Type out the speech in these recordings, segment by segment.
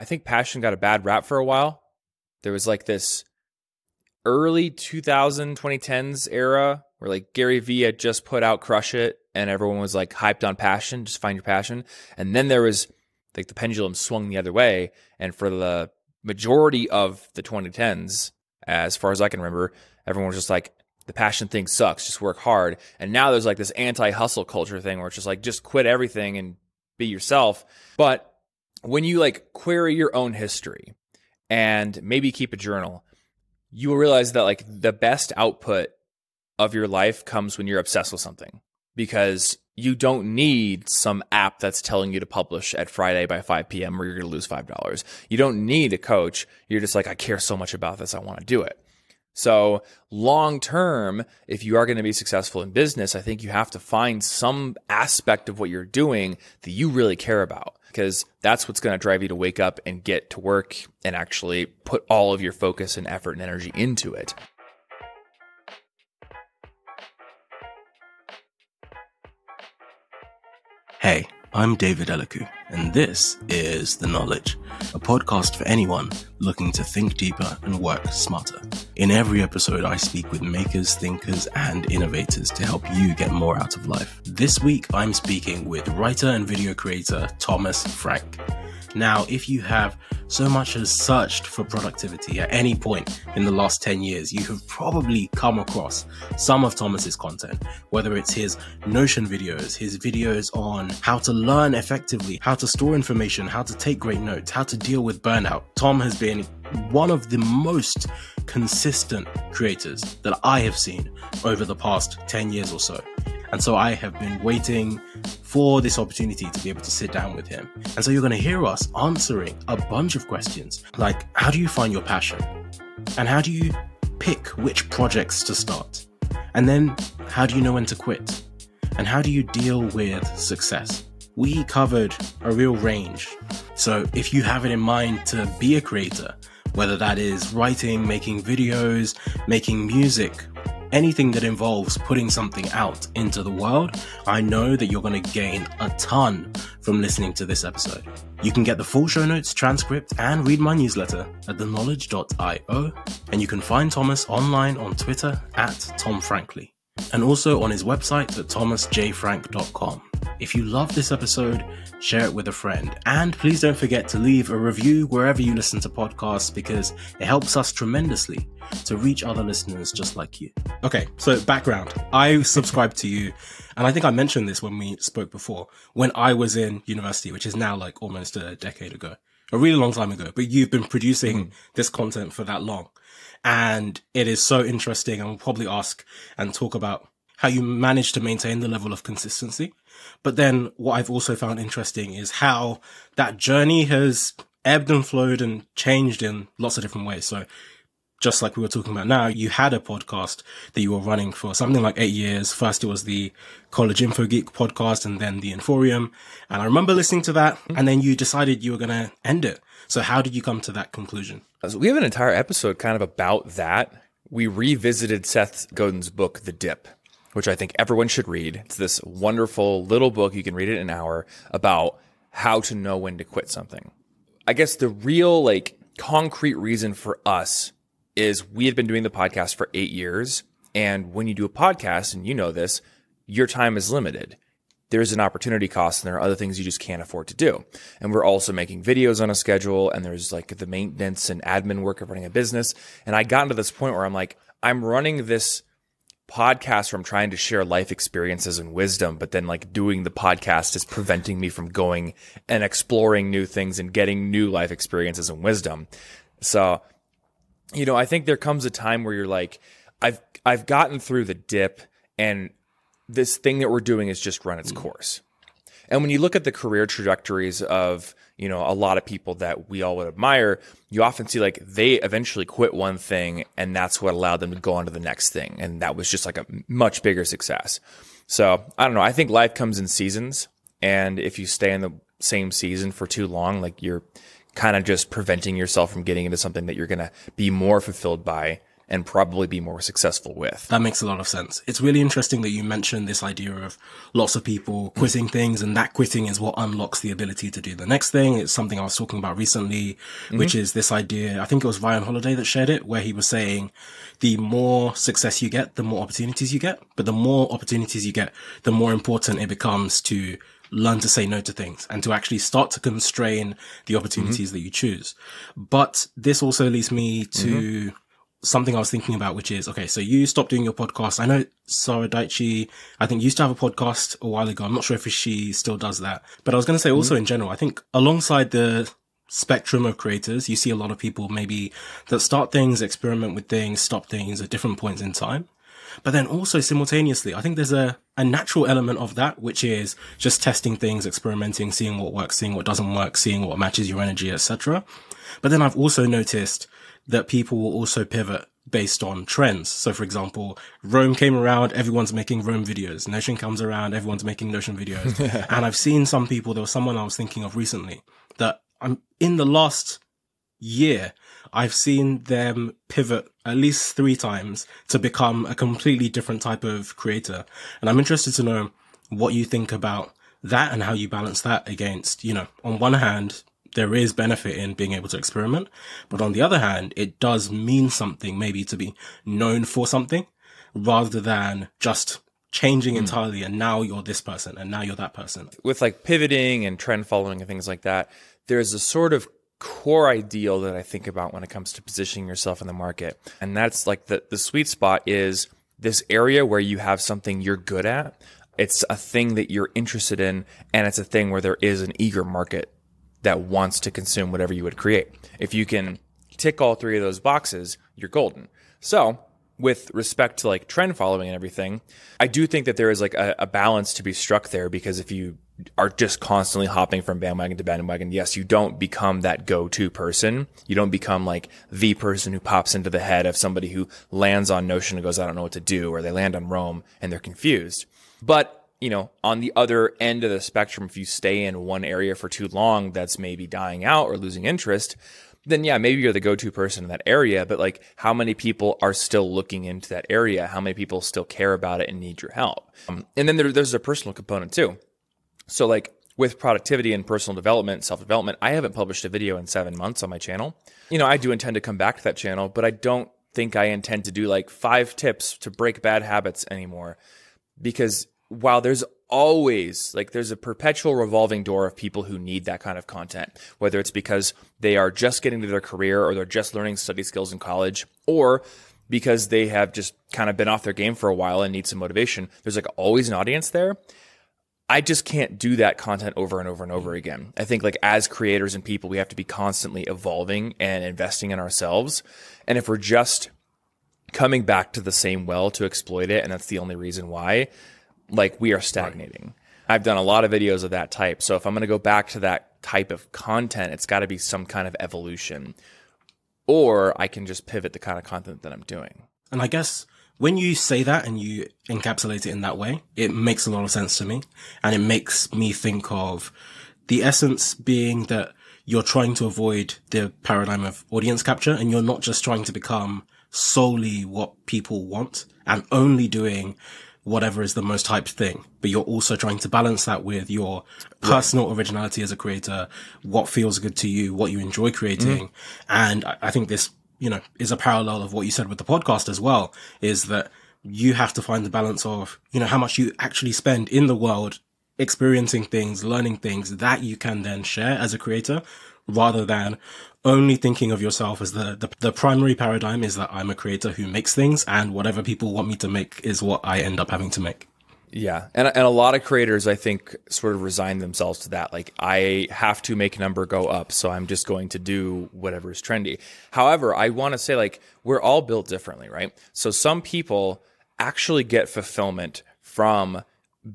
I think passion got a bad rap for a while. There was like this early 2000 2010s era where like Gary Vee had just put out Crush It and everyone was like hyped on passion, just find your passion. And then there was like the pendulum swung the other way and for the majority of the 2010s as far as I can remember, everyone was just like the passion thing sucks, just work hard. And now there's like this anti-hustle culture thing where it's just like just quit everything and be yourself. But when you like query your own history and maybe keep a journal, you will realize that like the best output of your life comes when you're obsessed with something because you don't need some app that's telling you to publish at Friday by 5 p.m. or you're going to lose $5. You don't need a coach. You're just like, I care so much about this. I want to do it. So, long term, if you are going to be successful in business, I think you have to find some aspect of what you're doing that you really care about because that's what's going to drive you to wake up and get to work and actually put all of your focus and effort and energy into it. Hey, I'm David Elikwu, and this is The Knowledge, a podcast for anyone looking to think deeper and work smarter. In every episode, I speak with makers, thinkers, and innovators to help you get more out of life. This week, I'm speaking with writer and video creator Thomas Frank. Now, if you have so much as searched for productivity at any point in the last 10 years, you have probably come across some of Thomas's content, whether it's his Notion videos, his videos on how to learn effectively, how to store information, how to take great notes, how to deal with burnout. Tom has been one of the most consistent creators that I have seen over the past 10 years or so. And so I have been waiting for this opportunity to be able to sit down with him. And so you're going to hear us answering a bunch of questions like how do you find your passion? And how do you pick which projects to start? And then how do you know when to quit? And how do you deal with success? We covered a real range. So if you have it in mind to be a creator, whether that is writing, making videos, making music, anything that involves putting something out into the world, I know that you're going to gain a ton from listening to this episode. You can get the full show notes, transcript, and read my newsletter at theknowledge.io, and you can find Thomas online on Twitter at Tom Frankly, and also on his website at thomasjfrank.com. If you love this episode, share it with a friend. And please don't forget to leave a review wherever you listen to podcasts because it helps us tremendously to reach other listeners just like you. Okay, so background. I subscribe to you, and I think I mentioned this when we spoke before, when I was in university, which is now like almost a decade ago, a really long time ago, but you've been producing mm. this content for that long. And it is so interesting. And we'll probably ask and talk about how you manage to maintain the level of consistency. But then what I've also found interesting is how that journey has ebbed and flowed and changed in lots of different ways. So just like we were talking about now, you had a podcast that you were running for something like eight years. First, it was the College Info Geek podcast and then the Inforium. And I remember listening to that and then you decided you were going to end it. So how did you come to that conclusion? So we have an entire episode kind of about that. We revisited Seth Godin's book, The Dip which I think everyone should read. It's this wonderful little book. You can read it in an hour about how to know when to quit something. I guess the real, like, concrete reason for us is we had been doing the podcast for eight years. And when you do a podcast, and you know this, your time is limited. There's an opportunity cost, and there are other things you just can't afford to do. And we're also making videos on a schedule, and there's like the maintenance and admin work of running a business. And I got into this point where I'm like, I'm running this podcast where I'm trying to share life experiences and wisdom, but then like doing the podcast is preventing me from going and exploring new things and getting new life experiences and wisdom. So, you know, I think there comes a time where you're like, I've I've gotten through the dip and this thing that we're doing has just run its mm. course. And when you look at the career trajectories of, you know, a lot of people that we all would admire, you often see like they eventually quit one thing and that's what allowed them to go on to the next thing. And that was just like a much bigger success. So I don't know. I think life comes in seasons. And if you stay in the same season for too long, like you're kind of just preventing yourself from getting into something that you're going to be more fulfilled by and probably be more successful with. That makes a lot of sense. It's really interesting that you mentioned this idea of lots of people quitting things and that quitting is what unlocks the ability to do the next thing. It's something I was talking about recently, mm-hmm. which is this idea. I think it was Ryan Holiday that shared it, where he was saying the more success you get, the more opportunities you get, but the more opportunities you get, the more important it becomes to learn to say no to things and to actually start to constrain the opportunities mm-hmm. that you choose. But this also leads me to mm-hmm. Something I was thinking about, which is, okay, so you stopped doing your podcast. I know Sara Dietschy, I think used to have a podcast a while ago. I'm not sure if she still does that, but I was going to say also mm-hmm. in general, I think alongside the spectrum of creators, you see a lot of people maybe that start things, experiment with things, stop things at different points in time. But then also simultaneously, I think there's a, a natural element of that, which is just testing things, experimenting, seeing what works, seeing what doesn't work, seeing what matches your energy, etc. But then I've also noticed that people will also pivot based on trends. So for example, Roam came around, everyone's making Roam videos. Notion comes around, everyone's making Notion videos. and I've seen some people, there was someone I was thinking of recently that I'm in the last year, I've seen them pivot at least three times to become a completely different type of creator. And I'm interested to know what you think about that and how you balance that against, you know, on one hand, there is benefit in being able to experiment, but on the other hand, it does mean something maybe to be known for something rather than just changing hmm. entirely and now you're this person and now you're that person. With like pivoting and trend following and things like that, there's a sort of core ideal that I think about when it comes to positioning yourself in the market. And that's like the, the sweet spot is this area where you have something you're good at. It's a thing that you're interested in, and it's a thing where there is an eager market that wants to consume whatever you would create. If you can tick all three of those boxes, you're golden. So, with respect to like trend following and everything, I do think that there is like a, a balance to be struck there because if you are just constantly hopping from bandwagon to bandwagon. Yes, you don't become that go-to person. You don't become like the person who pops into the head of somebody who lands on Notion and goes, I don't know what to do, or they land on Roam and they're confused. But you know, on the other end of the spectrum, if you stay in one area for too long, that's maybe dying out or losing interest, then yeah, maybe you're the go-to person in that area, but like how many people are still looking into that area? How many people still care about it and need your help? Um, and then there, there's a personal component too. So like with productivity and personal development, self development, I haven't published a video in seven months on my channel. You know, I do intend to come back to that channel, but I don't think I intend to do like five tips to break bad habits anymore. Because while there's always like there's a perpetual revolving door of people who need that kind of content, whether it's because they are just getting to their career or they're just learning study skills in college or because they have just kind of been off their game for a while and need some motivation. There's like always an audience there. I just can't do that content over and over and over again. I think like as creators and people, we have to be constantly evolving and investing in ourselves. And if we're just coming back to the same well to exploit it, and that's the only reason why, like we are stagnating. Right. I've done a lot of videos of that type. So if I'm going to go back to that type of content, it's got to be some kind of evolution. Or I can just pivot the kind of content that I'm doing. And I guess when you say that and you encapsulate it in that way, it makes a lot of sense to me. And it makes me think of the essence being that you're trying to avoid the paradigm of audience capture and you're not just trying to become solely what people want and only doing whatever is the most hyped thing, but you're also trying to balance that with your personal right. originality as a creator, what feels good to you, what you enjoy creating. Mm. And I think this you know, is a parallel of what you said with the podcast as well, is that you have to find the balance of, you know, how much you actually spend in the world experiencing things, learning things that you can then share as a creator rather than only thinking of yourself as the, the, the primary paradigm is that I'm a creator who makes things and whatever people want me to make is what I end up having to make. Yeah. And, and a lot of creators, I think, sort of resign themselves to that. Like, I have to make number go up. So I'm just going to do whatever is trendy. However, I want to say, like, we're all built differently, right? So some people actually get fulfillment from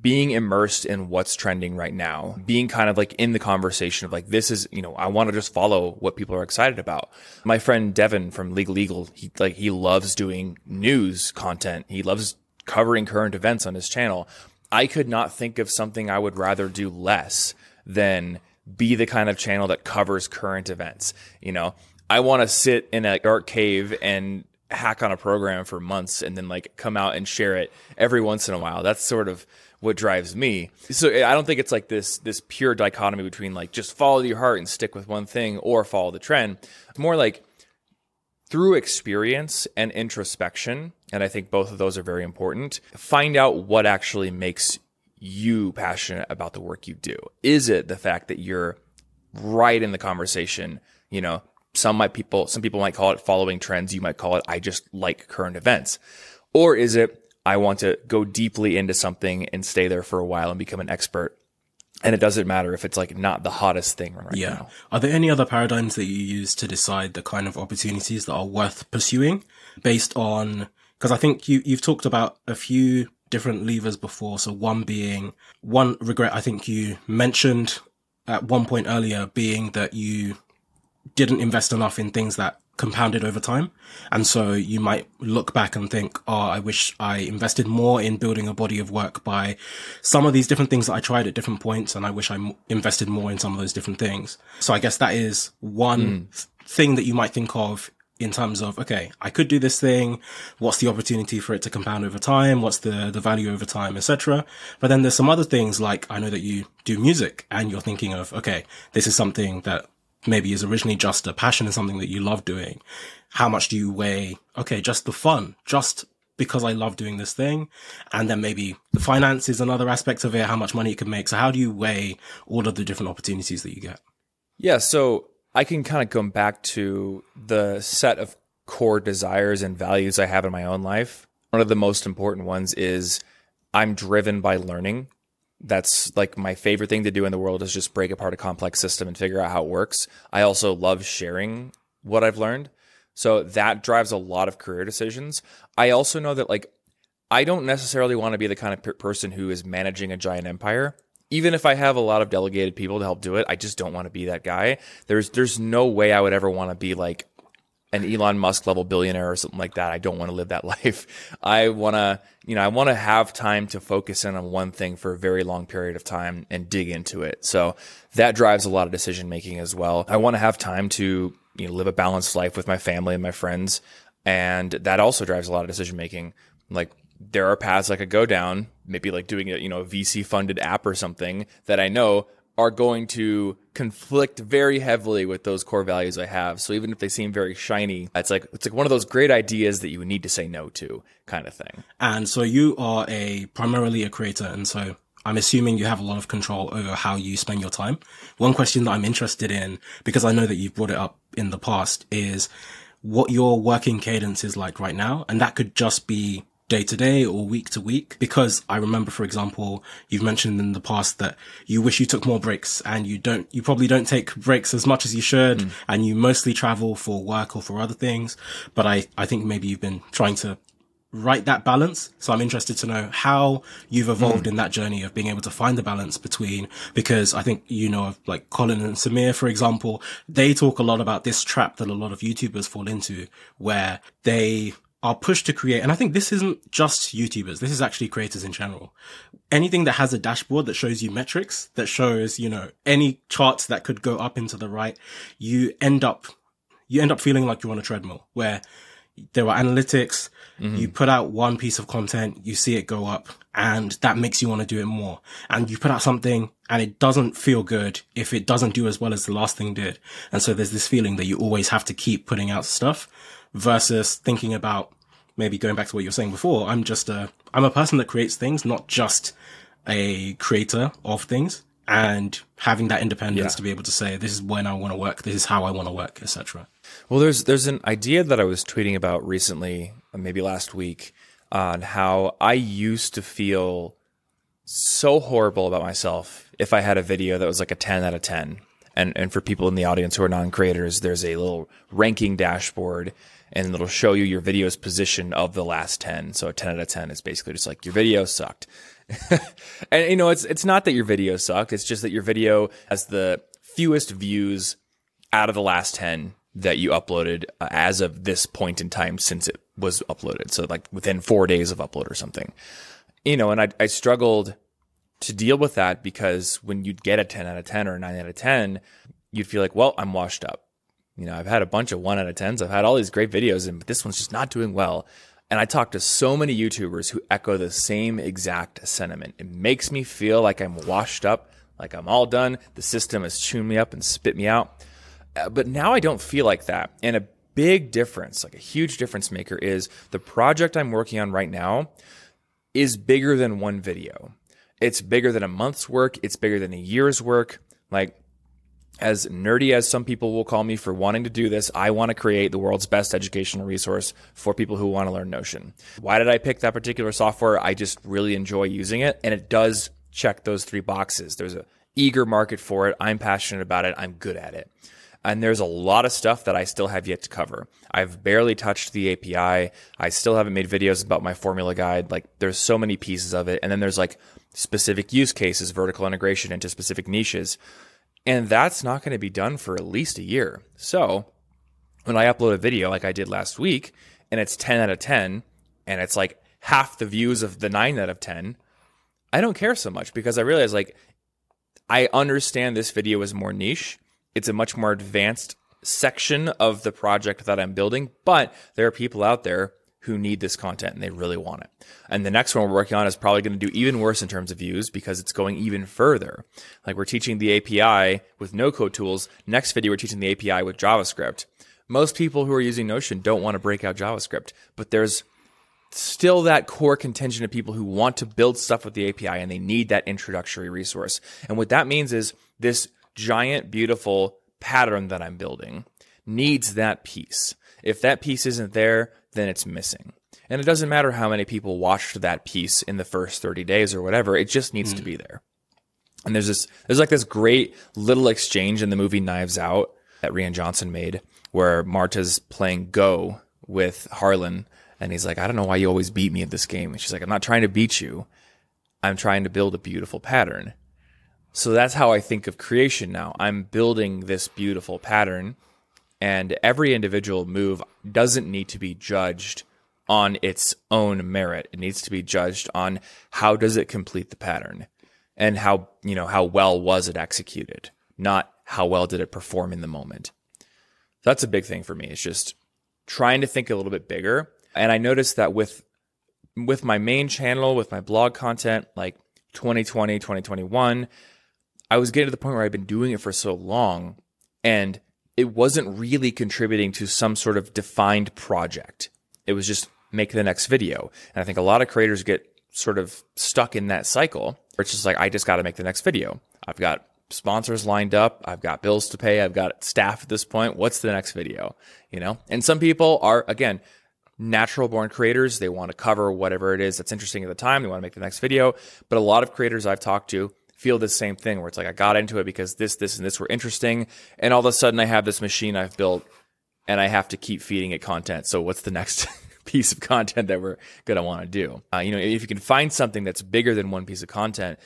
being immersed in what's trending right now, being kind of like in the conversation of like, this is, you know, I want to just follow what people are excited about. My friend Devin from Legal Eagle, he like, he loves doing news content. He loves covering current events on his channel. I could not think of something I would rather do less than be the kind of channel that covers current events. You know, I want to sit in a dark cave and hack on a program for months and then like come out and share it every once in a while. That's sort of what drives me. So I don't think it's like this this pure dichotomy between like just follow your heart and stick with one thing or follow the trend. It's more like through experience and introspection, and I think both of those are very important, find out what actually makes you passionate about the work you do. Is it the fact that you're right in the conversation, you know, some might people some people might call it following trends, you might call it I just like current events. Or is it I want to go deeply into something and stay there for a while and become an expert and it doesn't matter if it's like not the hottest thing right yeah. now. Are there any other paradigms that you use to decide the kind of opportunities that are worth pursuing based on, because I think you, you've talked about a few different levers before. So one being one regret I think you mentioned at one point earlier being that you didn't invest enough in things that compounded over time. And so you might look back and think, oh, I wish I invested more in building a body of work by some of these different things that I tried at different points. And I wish I m- invested more in some of those different things. So I guess that is one mm. thing that you might think of in terms of, okay, I could do this thing. What's the opportunity for it to compound over time? What's the, the value over time, etc. But then there's some other things like I know that you do music and you're thinking of, okay, this is something that maybe is originally just a passion and something that you love doing, how much do you weigh, okay, just the fun, just because I love doing this thing. And then maybe the finance is another aspect of it, how much money it can make. So how do you weigh all of the different opportunities that you get? Yeah. So I can kind of come back to the set of core desires and values I have in my own life. One of the most important ones is I'm driven by learning that's like my favorite thing to do in the world is just break apart a complex system and figure out how it works. I also love sharing what I've learned. So that drives a lot of career decisions. I also know that like I don't necessarily want to be the kind of per- person who is managing a giant empire. Even if I have a lot of delegated people to help do it, I just don't want to be that guy. There's there's no way I would ever want to be like an Elon Musk level billionaire or something like that. I don't want to live that life. I want to, you know, I want to have time to focus in on one thing for a very long period of time and dig into it. So that drives a lot of decision making as well. I want to have time to, you know, live a balanced life with my family and my friends. And that also drives a lot of decision making. Like there are paths I could go down, maybe like doing a, you know, a VC funded app or something that I know are going to conflict very heavily with those core values I have. So even if they seem very shiny, it's like it's like one of those great ideas that you need to say no to, kind of thing. And so you are a primarily a creator, and so I'm assuming you have a lot of control over how you spend your time. One question that I'm interested in, because I know that you've brought it up in the past, is what your working cadence is like right now, and that could just be day to day or week to week? Because I remember, for example, you've mentioned in the past that you wish you took more breaks and you don't, you probably don't take breaks as much as you should mm. and you mostly travel for work or for other things. But I, I think maybe you've been trying to write that balance. So I'm interested to know how you've evolved mm. in that journey of being able to find the balance between, because I think, you know, of like Colin and Samir, for example, they talk a lot about this trap that a lot of YouTubers fall into where they are pushed to create, and I think this isn't just YouTubers, this is actually creators in general. Anything that has a dashboard that shows you metrics, that shows, you know, any charts that could go up into the right, you end up, you end up feeling like you're on a treadmill where there are analytics, mm-hmm. you put out one piece of content, you see it go up, and that makes you want to do it more. And you put out something and it doesn't feel good if it doesn't do as well as the last thing did. And so there's this feeling that you always have to keep putting out stuff versus thinking about maybe going back to what you were saying before, I'm just a, I'm a person that creates things, not just a creator of things and having that independence yeah. to be able to say, this is when I want to work. This is how I want to work, etc. Well, there's, there's an idea that I was tweeting about recently, maybe last week on how I used to feel so horrible about myself if I had a video that was like a 10 out of 10. And, and for people in the audience who are non-creators, there's a little ranking dashboard and it'll show you your video's position of the last 10. So a 10 out of 10 is basically just like your video sucked. and you know, it's it's not that your video sucked, it's just that your video has the fewest views out of the last 10 that you uploaded uh, as of this point in time since it was uploaded. So like within 4 days of upload or something. You know, and I I struggled to deal with that because when you'd get a 10 out of 10 or a 9 out of 10, you'd feel like, well, I'm washed up You know, I've had a bunch of one out of tens. I've had all these great videos, and this one's just not doing well. And I talk to so many YouTubers who echo the same exact sentiment. It makes me feel like I'm washed up, like I'm all done. The system has chewed me up and spit me out. Uh, but now I don't feel like that. And a big difference, like a huge difference maker, is the project I'm working on right now is bigger than one video. It's bigger than a month's work. It's bigger than a year's work. Like, as nerdy as some people will call me for wanting to do this, I want to create the world's best educational resource for people who want to learn Notion. Why did I pick that particular software? I just really enjoy using it and it does check those three boxes. There's a eager market for it. I'm passionate about it. I'm good at it. And there's a lot of stuff that I still have yet to cover. I've barely touched the API. I still haven't made videos about my formula guide. Like there's so many pieces of it. And then there's like specific use cases, vertical integration into specific niches. And that's not going to be done for at least a year. So when I upload a video like I did last week and it's 10 out of 10 and it's like half the views of the 9 out of 10, I don't care so much because I realize like I understand this video is more niche. It's a much more advanced section of the project that I'm building, but there are people out there who need this content and they really want it. And the next one we're working on is probably going to do even worse in terms of views because it's going even further. Like we're teaching the API with no code tools. Next video, we're teaching the API with JavaScript. Most people who are using Notion don't want to break out JavaScript, but there's still that core contingent of people who want to build stuff with the API and they need that introductory resource. And what that means is this giant, beautiful pattern that I'm building needs that piece. If that piece isn't there, then it's missing. And it doesn't matter how many people watched that piece in the first 30 days or whatever, it just needs mm. to be there. And there's this, there's like this great little exchange in the movie Knives Out that Rian Johnson made where Marta's playing Go with Harlan. And he's like, I don't know why you always beat me at this game. And she's like, I'm not trying to beat you. I'm trying to build a beautiful pattern. So that's how I think of creation now. I'm building this beautiful pattern and every individual move doesn't need to be judged on its own merit. It needs to be judged on how does it complete the pattern and how, you know, how well was it executed, not how well did it perform in the moment. That's a big thing for me. It's just trying to think a little bit bigger. And I noticed that with with my main channel, with my blog content, like 2020, 2021, I was getting to the point where I've been doing it for so long and it wasn't really contributing to some sort of defined project. It was just make the next video. And I think a lot of creators get sort of stuck in that cycle where it's just like, I just got to make the next video. I've got sponsors lined up. I've got bills to pay. I've got staff at this point. What's the next video? You know, and some people are, again, natural born creators. They want to cover whatever it is that's interesting at the time. They want to make the next video. But a lot of creators I've talked to feel the same thing where it's like I got into it because this, this, and this were interesting. And all of a sudden I have this machine I've built and I have to keep feeding it content. So what's the next piece of content that we're going to want to do? Uh, you know, if you can find something that's bigger than one piece of content,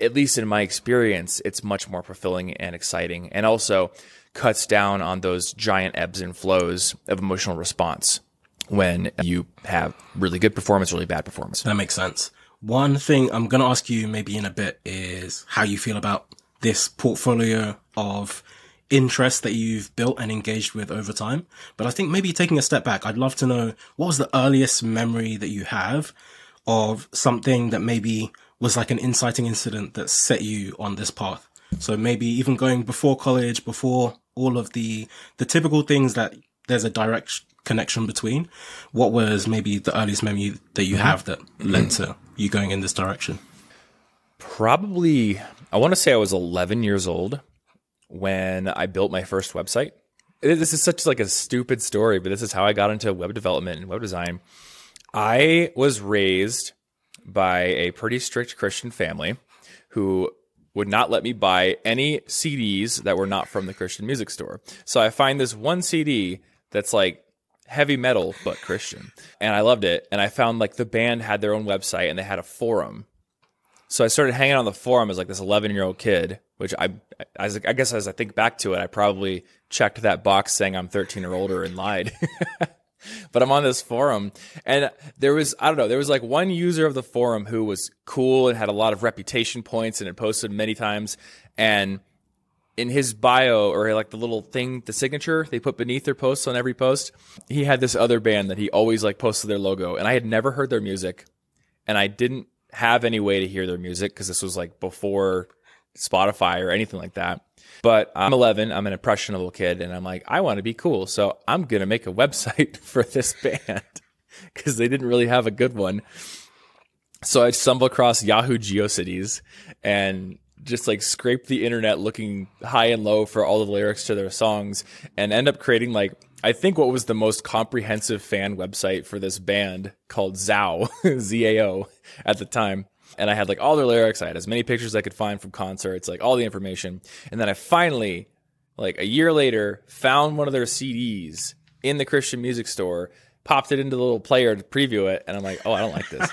at least in my experience, it's much more fulfilling and exciting and also cuts down on those giant ebbs and flows of emotional response when you have really good performance, really bad performance. That makes sense. One thing I'm going to ask you maybe in a bit is how you feel about this portfolio of interests that you've built and engaged with over time. But I think maybe taking a step back, I'd love to know what was the earliest memory that you have of something that maybe was like an inciting incident that set you on this path. So maybe even going before college, before all of the, the typical things that there's a direct connection between. What was maybe the earliest memory that you mm-hmm. have that led to you going in this direction? Probably, I want to say I was 11 years old when I built my first website. This is such like a stupid story, but this is how I got into web development and web design. I was raised by a pretty strict Christian family who would not let me buy any CDs that were not from the Christian music store. So I find this one CD that's like heavy metal but Christian. And I loved it. And I found like the band had their own website and they had a forum. So I started hanging on the forum as like this 11 year old kid, which I, as I guess as I think back to it, I probably checked that box saying I'm 13 or older and lied. but I'm on this forum and there was, I don't know, there was like one user of the forum who was cool and had a lot of reputation points and had posted many times. And in his bio or like the little thing, the signature they put beneath their posts on every post, he had this other band that he always like posted their logo. And I had never heard their music and I didn't have any way to hear their music because this was like before Spotify or anything like that. But I'm 11, I'm an impressionable kid, and I'm like, I want to be cool. So I'm going to make a website for this band because they didn't really have a good one. So I stumbled across Yahoo GeoCities and just like scrape the internet looking high and low for all the lyrics to their songs and end up creating like I think what was the most comprehensive fan website for this band called Zao, Z A O at the time. And I had like all their lyrics, I had as many pictures as I could find from concerts, like all the information. And then I finally like a year later found one of their CDs in the Christian music store popped it into the little player to preview it, and I'm like, oh, I don't like this.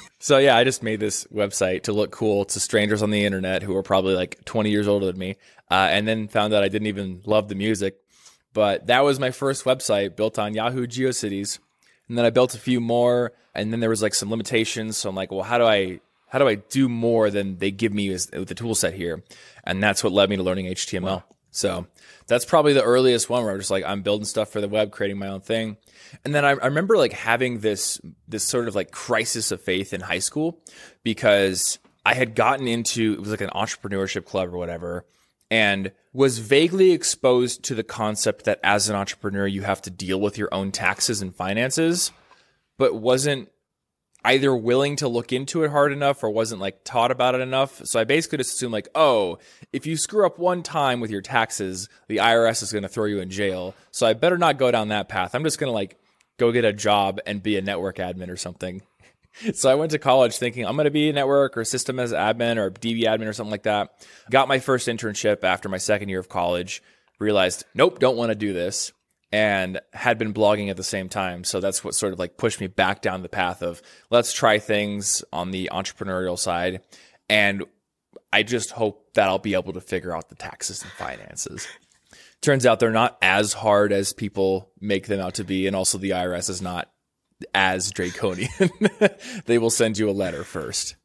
so yeah, I just made this website to look cool to strangers on the internet who are probably like 20 years older than me, uh, and then found out I didn't even love the music. But that was my first website built on Yahoo GeoCities, and then I built a few more, and then there was like some limitations. So I'm like, well, how do I how do I do more than they give me with the tool set here? And that's what led me to learning HTML. Wow. So that's probably the earliest one where I'm just like I'm building stuff for the web, creating my own thing. And then I, I, remember like having this this sort of like crisis of faith in high school because I had gotten into it was like an entrepreneurship club or whatever and was vaguely exposed to the concept that as an entrepreneur you have to deal with your own taxes and finances but wasn't either willing to look into it hard enough or wasn't like taught about it enough. So I basically just assumed like, oh, if you screw up one time with your taxes, the IRS is going to throw you in jail. So I better not go down that path. I'm just going to like go get a job and be a network admin or something. So I went to college thinking I'm going to be a network or system as admin or DB admin or something like that. Got my first internship after my second year of college. Realized, nope, don't want to do this and had been blogging at the same time. So that's what sort of like pushed me back down the path of let's try things on the entrepreneurial side. And I just hope that I'll be able to figure out the taxes and finances. Turns out they're not as hard as people make them out to be. And also, the IRS is not as draconian. they will send you a letter first.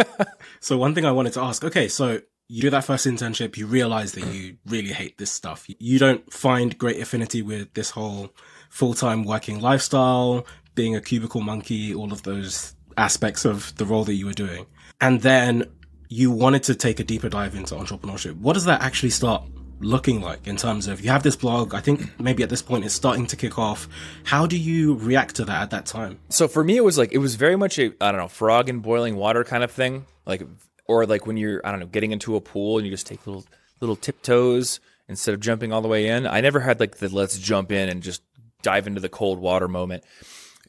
so, one thing I wanted to ask okay, so you do that first internship, you realize that you really hate this stuff. You don't find great affinity with this whole full time working lifestyle, being a cubicle monkey, all of those aspects of the role that you were doing. And then you wanted to take a deeper dive into entrepreneurship. What does that actually start looking like in terms of you have this blog? I think maybe at this point it's starting to kick off. How do you react to that at that time? So for me, it was like, it was very much a, I don't know, frog in boiling water kind of thing. Like or like when you're I don't know getting into a pool and you just take little little tiptoes instead of jumping all the way in. I never had like the let's jump in and just dive into the cold water moment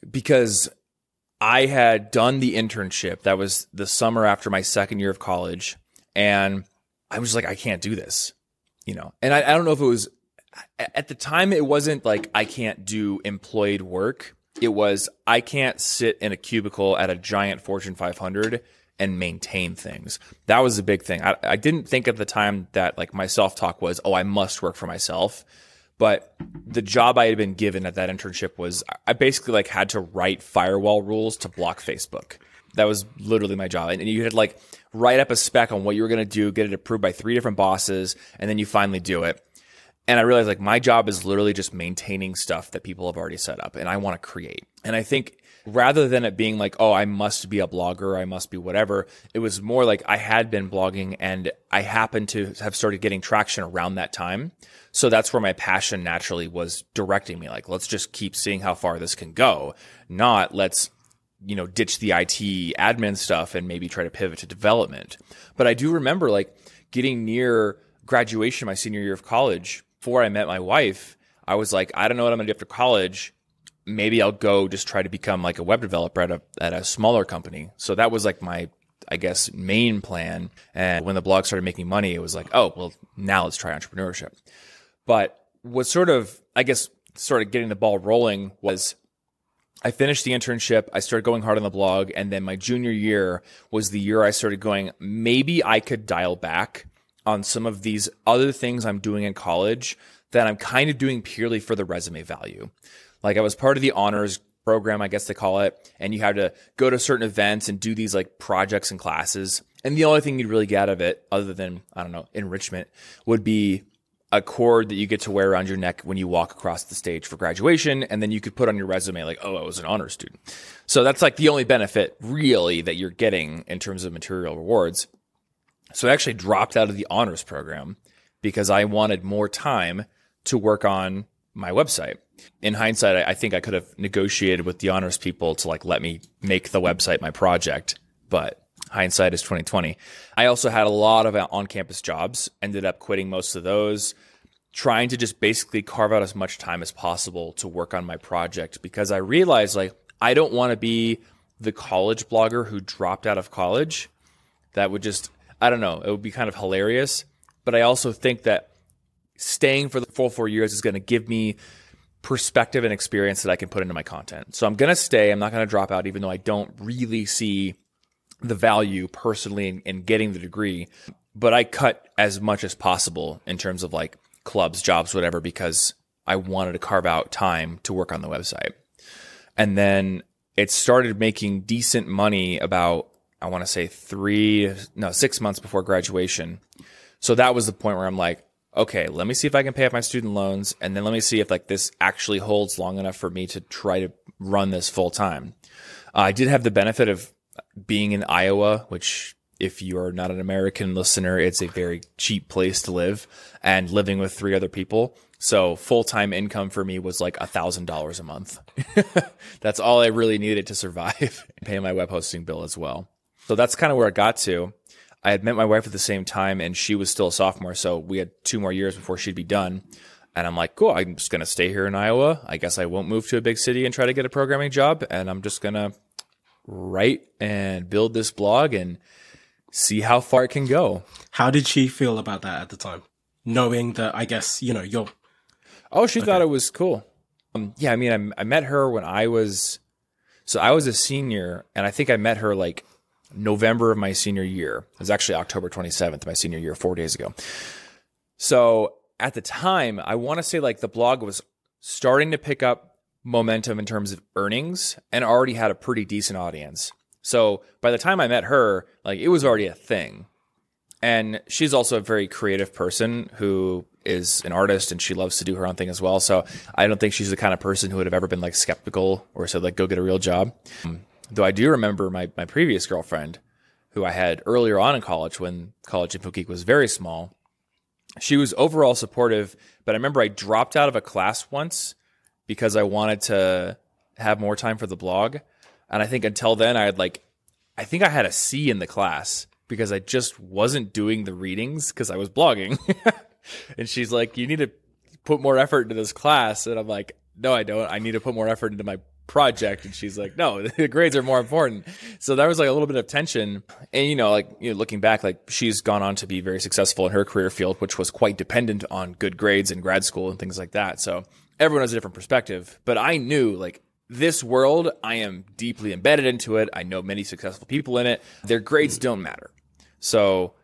because I had done the internship. That was the summer after my second year of college, and I was like, I can't do this, you know. And I, I don't know if it was at the time. It wasn't like I can't do employed work. It was I can't sit in a cubicle at a giant Fortune 500 and maintain things. That was a big thing. I, I didn't think at the time that like my self talk was, oh, I must work for myself. But the job I had been given at that internship was I basically like had to write firewall rules to block Facebook. That was literally my job. And you had like write up a spec on what you were going to do, get it approved by three different bosses, and then you finally do it. And I realized like my job is literally just maintaining stuff that people have already set up and I want to create. And I think rather than it being like, oh, I must be a blogger, I must be whatever, it was more like I had been blogging and I happened to have started getting traction around that time. So that's where my passion naturally was directing me. Like, let's just keep seeing how far this can go, not let's, you know, ditch the IT admin stuff and maybe try to pivot to development. But I do remember like getting near graduation my senior year of college before I met my wife. I was like, I don't know what I'm going to do after college maybe I'll go just try to become like a web developer at a at a smaller company. So that was like my I guess main plan. And when the blog started making money, it was like, oh well, now let's try entrepreneurship. But what sort of I guess sort of getting the ball rolling was I finished the internship. I started going hard on the blog. And then my junior year was the year I started going, maybe I could dial back on some of these other things I'm doing in college that I'm kind of doing purely for the resume value. Like I was part of the honors program, I guess they call it, and you had to go to certain events and do these like projects and classes. And the only thing you'd really get out of it, other than, I don't know, enrichment, would be a cord that you get to wear around your neck when you walk across the stage for graduation. And then you could put on your resume, like, oh, I was an honor student. So that's like the only benefit really that you're getting in terms of material rewards. So I actually dropped out of the honors program because I wanted more time to work on my website. In hindsight, I think I could have negotiated with the honors people to like let me make the website my project, but hindsight is 2020. I also had a lot of uh, on-campus jobs, ended up quitting most of those, trying to just basically carve out as much time as possible to work on my project because I realized like I don't want to be the college blogger who dropped out of college. That would just I don't know, it would be kind of hilarious, but I also think that staying for the full 4 years is going to give me perspective and experience that I can put into my content. So I'm going to stay, I'm not going to drop out even though I don't really see the value personally in, in getting the degree, but I cut as much as possible in terms of like clubs, jobs, whatever, because I wanted to carve out time to work on the website. And then it started making decent money about, I want to say three, no, six months before graduation. So that was the point where I'm like, okay, let me see if I can pay off my student loans. And then let me see if like this actually holds long enough for me to try to run this full time. Uh, I did have the benefit of being in Iowa, which if you are not an American listener, it's a very cheap place to live and living with three other people. So full time income for me was like a thousand dollars a month. that's all I really needed to survive and pay my web hosting bill as well. So that's kind of where I got to. I had met my wife at the same time and she was still a sophomore. So we had two more years before she'd be done. And I'm like, cool, I'm just going to stay here in Iowa. I guess I won't move to a big city and try to get a programming job. And I'm just going to write and build this blog and see how far it can go. How did she feel about that at the time? Knowing that, I guess, you know, you're. Oh, she okay. thought it was cool. Um, yeah, I mean, I, I met her when I was. So I was a senior, and I think I met her like November of my senior year. It was actually October 27th, my senior year, four days ago. So at the time, I want to say like the blog was starting to pick up momentum in terms of earnings and already had a pretty decent audience. So by the time I met her, like it was already a thing. And she's also a very creative person who is an artist and she loves to do her own thing as well. So I don't think she's the kind of person who would have ever been like skeptical or said like go get a real job. Though I do remember my my previous girlfriend who I had earlier on in college when College Info Geek was very small. She was overall supportive, but I remember I dropped out of a class once because I wanted to have more time for the blog. And I think until then, I had like, I think I had a C in the class because I just wasn't doing the readings because I was blogging. and she's like, you need to put more effort into this class. And I'm like, no, I don't. I need to put more effort into my project. And she's like, no, the grades are more important. So there was like a little bit of tension. And, you know, like, you know, looking back, like she's gone on to be very successful in her career field, which was quite dependent on good grades in grad school and things like that. So everyone has a different perspective, but I knew like this world, I am deeply embedded into it. I know many successful people in it. Their grades don't matter. So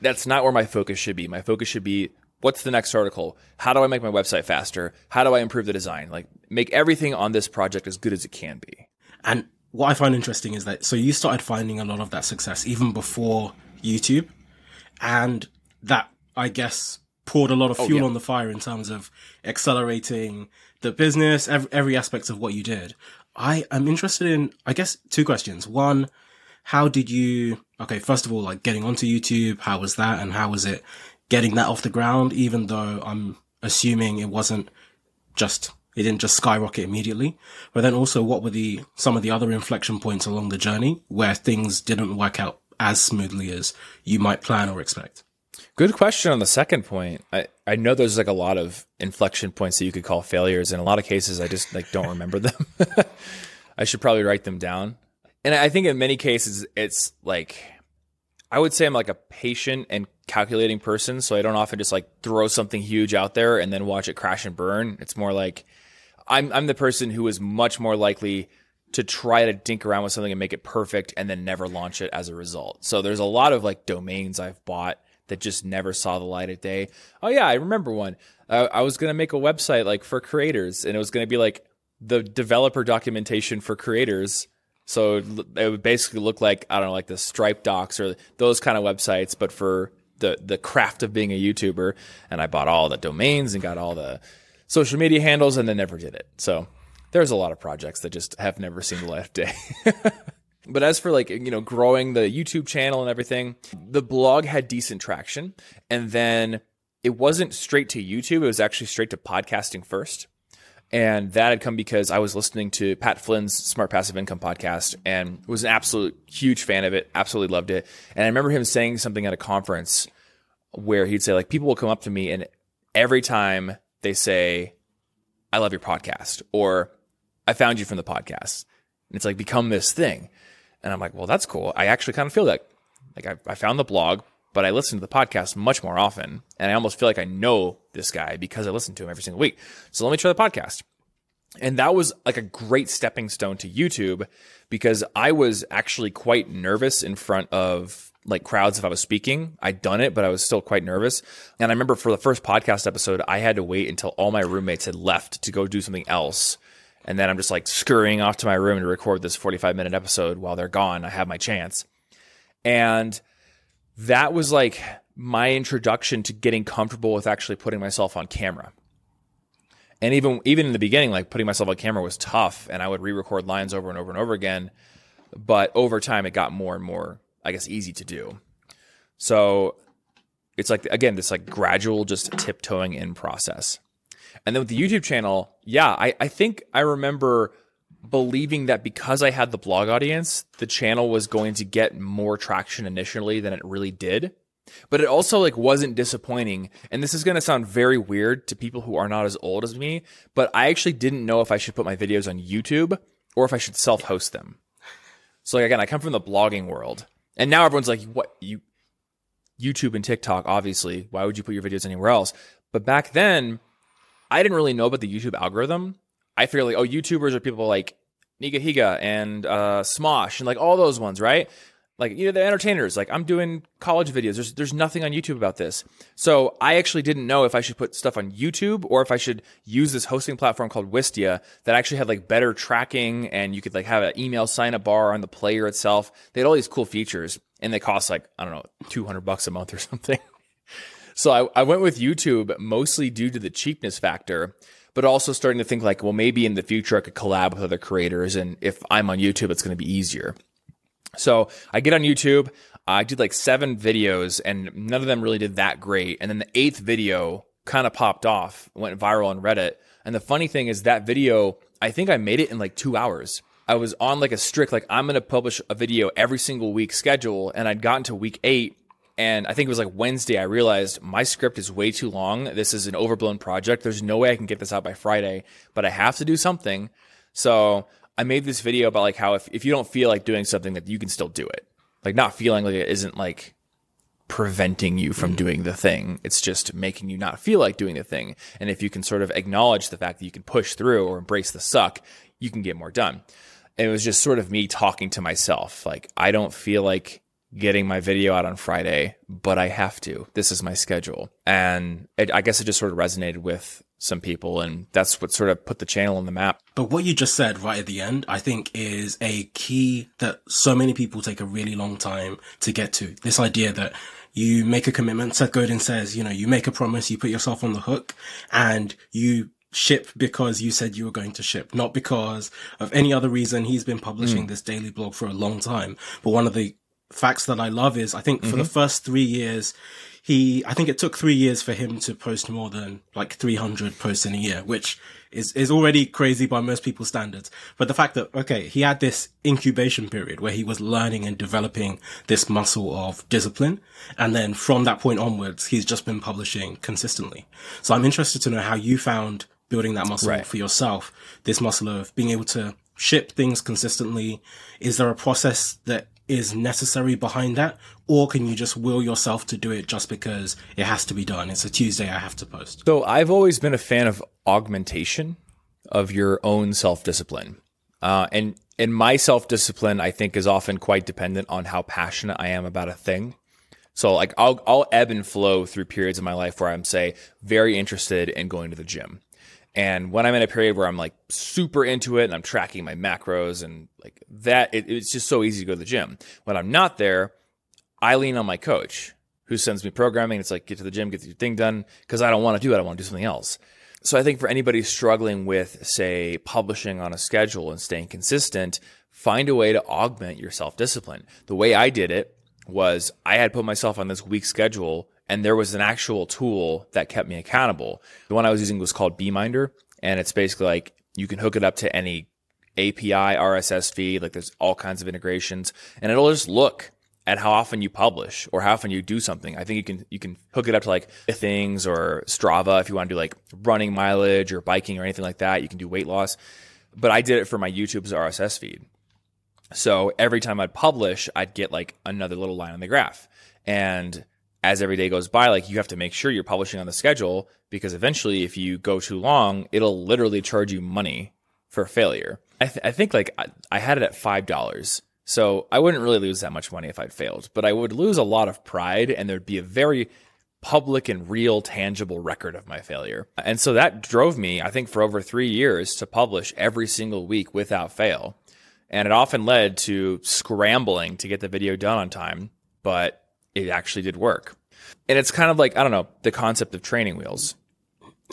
that's not where my focus should be. My focus should be what's the next article? How do I make my website faster? How do I improve the design? Like make everything on this project as good as it can be. And what I find interesting is that so you started finding a lot of that success even before YouTube and that I guess poured a lot of oh, fuel oh, yeah. on the fire in terms of accelerating the business, every, every aspect of what you did. I am interested in, I guess, two questions. One, how did you, okay, first of all, like getting onto YouTube, how was that? And how was it getting that off the ground, even though I'm assuming it wasn't just, it didn't just skyrocket immediately. But then also, what were the, some of the other inflection points along the journey where things didn't work out as smoothly as you might plan or expect? Good question on the second point. I, I know there's like a lot of inflection points that you could call failures. In a lot of cases, I just like don't remember them. I should probably write them down. And I think in many cases, it's like I would say I'm like a patient and calculating person. So I don't often just like throw something huge out there and then watch it crash and burn. It's more like I'm I'm the person who is much more likely to try to dink around with something and make it perfect and then never launch it as a result. So there's a lot of like domains I've bought that just never saw the light of day. Oh yeah, I remember one. Uh, I was gonna make a website like for creators, and it was gonna be like the developer documentation for creators, So it would basically look like I don't know, like the Stripe Docs or those kind of websites, but for the the craft of being a YouTuber. And I bought all the domains and got all the social media handles, and then never did it. So there's a lot of projects that just have never seen the light of day. But as for like, you know, growing the YouTube channel and everything, the blog had decent traction. And then it wasn't straight to YouTube, it was actually straight to podcasting first. And that had come because I was listening to Pat Flynn's Smart Passive Income podcast and was an absolute huge fan of it, absolutely loved it. And I remember him saying something at a conference where he'd say, like, people will come up to me and every time they say, I love your podcast or I found you from the podcast. And it's like become this thing. And I'm like, well, that's cool. I actually kind of feel that. Like I, I found the blog, but I listen to the podcast much more often. And I almost feel like I know this guy because I listen to him every single week. So let me try the podcast. And that was like a great stepping stone to YouTube because I was actually quite nervous in front of like crowds if I was speaking. I'd done it, but I was still quite nervous. And I remember for the first podcast episode, I had to wait until all my roommates had left to go do something else and then I'm just like scurrying off to my room to record this 45 minute episode while they're gone. I have my chance. And that was like my introduction to getting comfortable with actually putting myself on camera. And even even in the beginning, like putting myself on camera was tough, and I would re-record lines over and over and over again. But over time, it got more and more, I guess, easy to do. So it's like again, this like gradual, just tiptoeing in process. And then with the YouTube channel, yeah, I, I think I remember believing that because I had the blog audience, the channel was going to get more traction initially than it really did. But it also like wasn't disappointing. And this is going to sound very weird to people who are not as old as me, but I actually didn't know if I should put my videos on YouTube or if I should self-host them. So like, again, I come from the blogging world. And now everyone's like, "What you YouTube and TikTok obviously, why would you put your videos anywhere else?" But back then, I didn't really know about the YouTube algorithm. I figured like, oh, YouTubers are people like Nigahiga and uh, Smosh and like all those ones, right? Like you know, they're entertainers. Like I'm doing college videos. There's there's nothing on YouTube about this. So I actually didn't know if I should put stuff on YouTube or if I should use this hosting platform called Wistia that actually had like better tracking and you could like have an email sign up bar on the player itself. They had all these cool features and they cost like I don't know 200 bucks a month or something. So I, I went with YouTube mostly due to the cheapness factor, but also starting to think like, well, maybe in the future I could collab with other creators. And if I'm on YouTube, it's going to be easier. So I get on YouTube. I did like seven videos and none of them really did that great. And then the eighth video kind of popped off, went viral on Reddit. And the funny thing is that video, I think I made it in like two hours. I was on like a strict, like I'm going to publish a video every single week schedule. And I'd gotten to week eight and I think it was like Wednesday, I realized my script is way too long. This is an overblown project. There's no way I can get this out by Friday, but I have to do something. So I made this video about like how if, if you don't feel like doing something that you can still do it. Like not feeling like it isn't like preventing you from mm. doing the thing. It's just making you not feel like doing the thing. And if you can sort of acknowledge the fact that you can push through or embrace the suck, you can get more done. And it was just sort of me talking to myself. Like, I don't feel like getting my video out on Friday, but I have to. This is my schedule. And it, I guess it just sort of resonated with some people and that's what sort of put the channel on the map. But what you just said right at the end, I think is a key that so many people take a really long time to get to. This idea that you make a commitment. Seth Godin says, you know, you make a promise, you put yourself on the hook and you ship because you said you were going to ship, not because of any other reason. He's been publishing mm. this daily blog for a long time. But one of the facts that I love is I think for mm-hmm. the first three years, he, I think it took three years for him to post more than like 300 posts in a year, which is, is already crazy by most people's standards. But the fact that, okay, he had this incubation period where he was learning and developing this muscle of discipline. And then from that point onwards, he's just been publishing consistently. So I'm interested to know how you found building that muscle right. for yourself, this muscle of being able to ship things consistently. Is there a process that is necessary behind that? Or can you just will yourself to do it just because it has to be done? It's a Tuesday, I have to post. So I've always been a fan of augmentation of your own self discipline. Uh, and and my self discipline, I think, is often quite dependent on how passionate I am about a thing. So like I'll I'll ebb and flow through periods of my life where I'm say very interested in going to the gym. And when I'm in a period where I'm like super into it and I'm tracking my macros and like that, it, it's just so easy to go to the gym. When I'm not there, I lean on my coach who sends me programming. It's like, get to the gym, get your thing done because I don't want to do it. I want to do something else. So I think for anybody struggling with, say, publishing on a schedule and staying consistent, find a way to augment your self discipline. The way I did it was I had put myself on this week schedule and there was an actual tool that kept me accountable. The one I was using was called Beeminder, and it's basically like you can hook it up to any API, RSS feed, like there's all kinds of integrations, and it'll just look at how often you publish or how often you do something. I think you can you can hook it up to like things or Strava if you want to do like running mileage or biking or anything like that. You can do weight loss. But I did it for my YouTube's RSS feed. So every time I'd publish, I'd get like another little line on the graph. And as every day goes by, like you have to make sure you're publishing on the schedule because eventually, if you go too long, it'll literally charge you money for failure. I, th- I think like I, I had it at five dollars, so I wouldn't really lose that much money if I'd failed, but I would lose a lot of pride, and there'd be a very public and real, tangible record of my failure. And so that drove me, I think, for over three years to publish every single week without fail. And it often led to scrambling to get the video done on time, but it actually did work. And it's kind of like, I don't know, the concept of training wheels,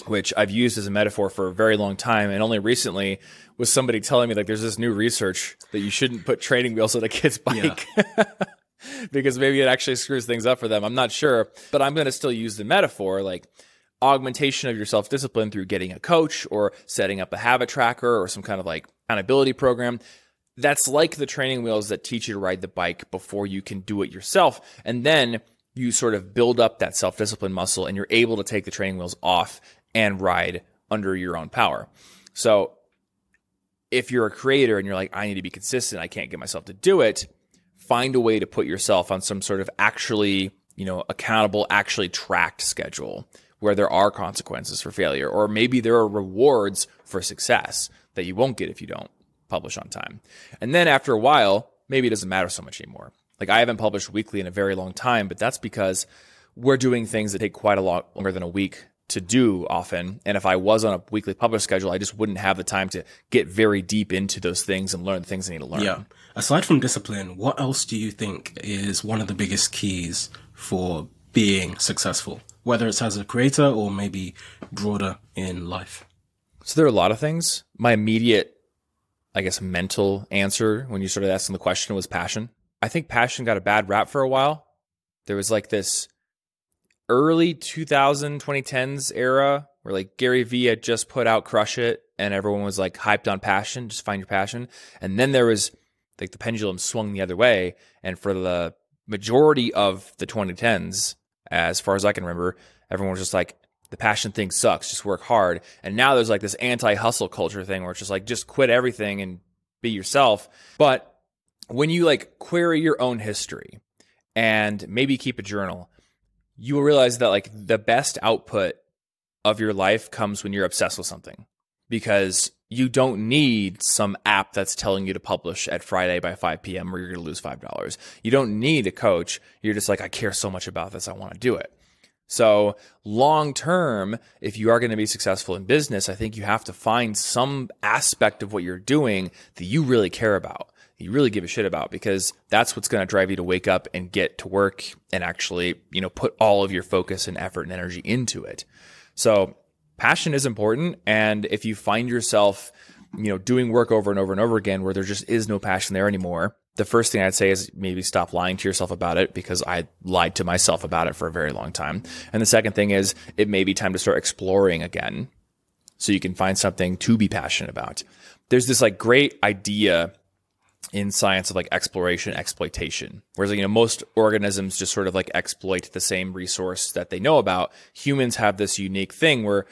which I've used as a metaphor for a very long time. And only recently was somebody telling me, like, there's this new research that you shouldn't put training wheels on a kid's bike. Yeah. because maybe it actually screws things up for them. I'm not sure, but I'm going to still use the metaphor like augmentation of your self discipline through getting a coach or setting up a habit tracker or some kind of like accountability program that's like the training wheels that teach you to ride the bike before you can do it yourself. And then you sort of build up that self discipline muscle and you're able to take the training wheels off and ride under your own power. So if you're a creator and you're like, I need to be consistent, I can't get myself to do it, find a way to put yourself on some sort of actually, you know, accountable, actually tracked schedule where there are consequences for failure, or maybe there are rewards for success that you won't get if you don't publish on time. And then after a while, maybe it doesn't matter so much anymore. Like I haven't published weekly in a very long time, but that's because we're doing things that take quite a lot longer than a week to do often. And if I was on a weekly publish schedule, I just wouldn't have the time to get very deep into those things and learn the things I need to learn. Yeah. Aside from discipline, what else do you think is one of the biggest keys for being successful, whether it's as a creator or maybe broader in life? So there are a lot of things. My immediate I guess, mental answer when you started asking the question was passion. I think passion got a bad rap for a while. There was like this early 2000, 2010s era where like Gary Vee had just put out Crush It and everyone was like hyped on passion, just find your passion. And then there was like the pendulum swung the other way. And for the majority of the 2010s, as far as I can remember, everyone was just like, the passion thing sucks. Just work hard. And now there's like this anti hustle culture thing where it's just like, just quit everything and be yourself. But when you like query your own history and maybe keep a journal, you will realize that like the best output of your life comes when you're obsessed with something because you don't need some app that's telling you to publish at Friday by 5 p.m. or you're going to lose $5. You don't need a coach. You're just like, I care so much about this. I want to do it. So, long term, if you are going to be successful in business, I think you have to find some aspect of what you're doing that you really care about, you really give a shit about, because that's what's going to drive you to wake up and get to work and actually, you know, put all of your focus and effort and energy into it. So, passion is important. And if you find yourself, you know, doing work over and over and over again where there just is no passion there anymore, the first thing I'd say is maybe stop lying to yourself about it because I lied to myself about it for a very long time. And the second thing is it may be time to start exploring again so you can find something to be passionate about. There's this like great idea in science of like exploration exploitation whereas you know most organisms just sort of like exploit the same resource that they know about humans have this unique thing where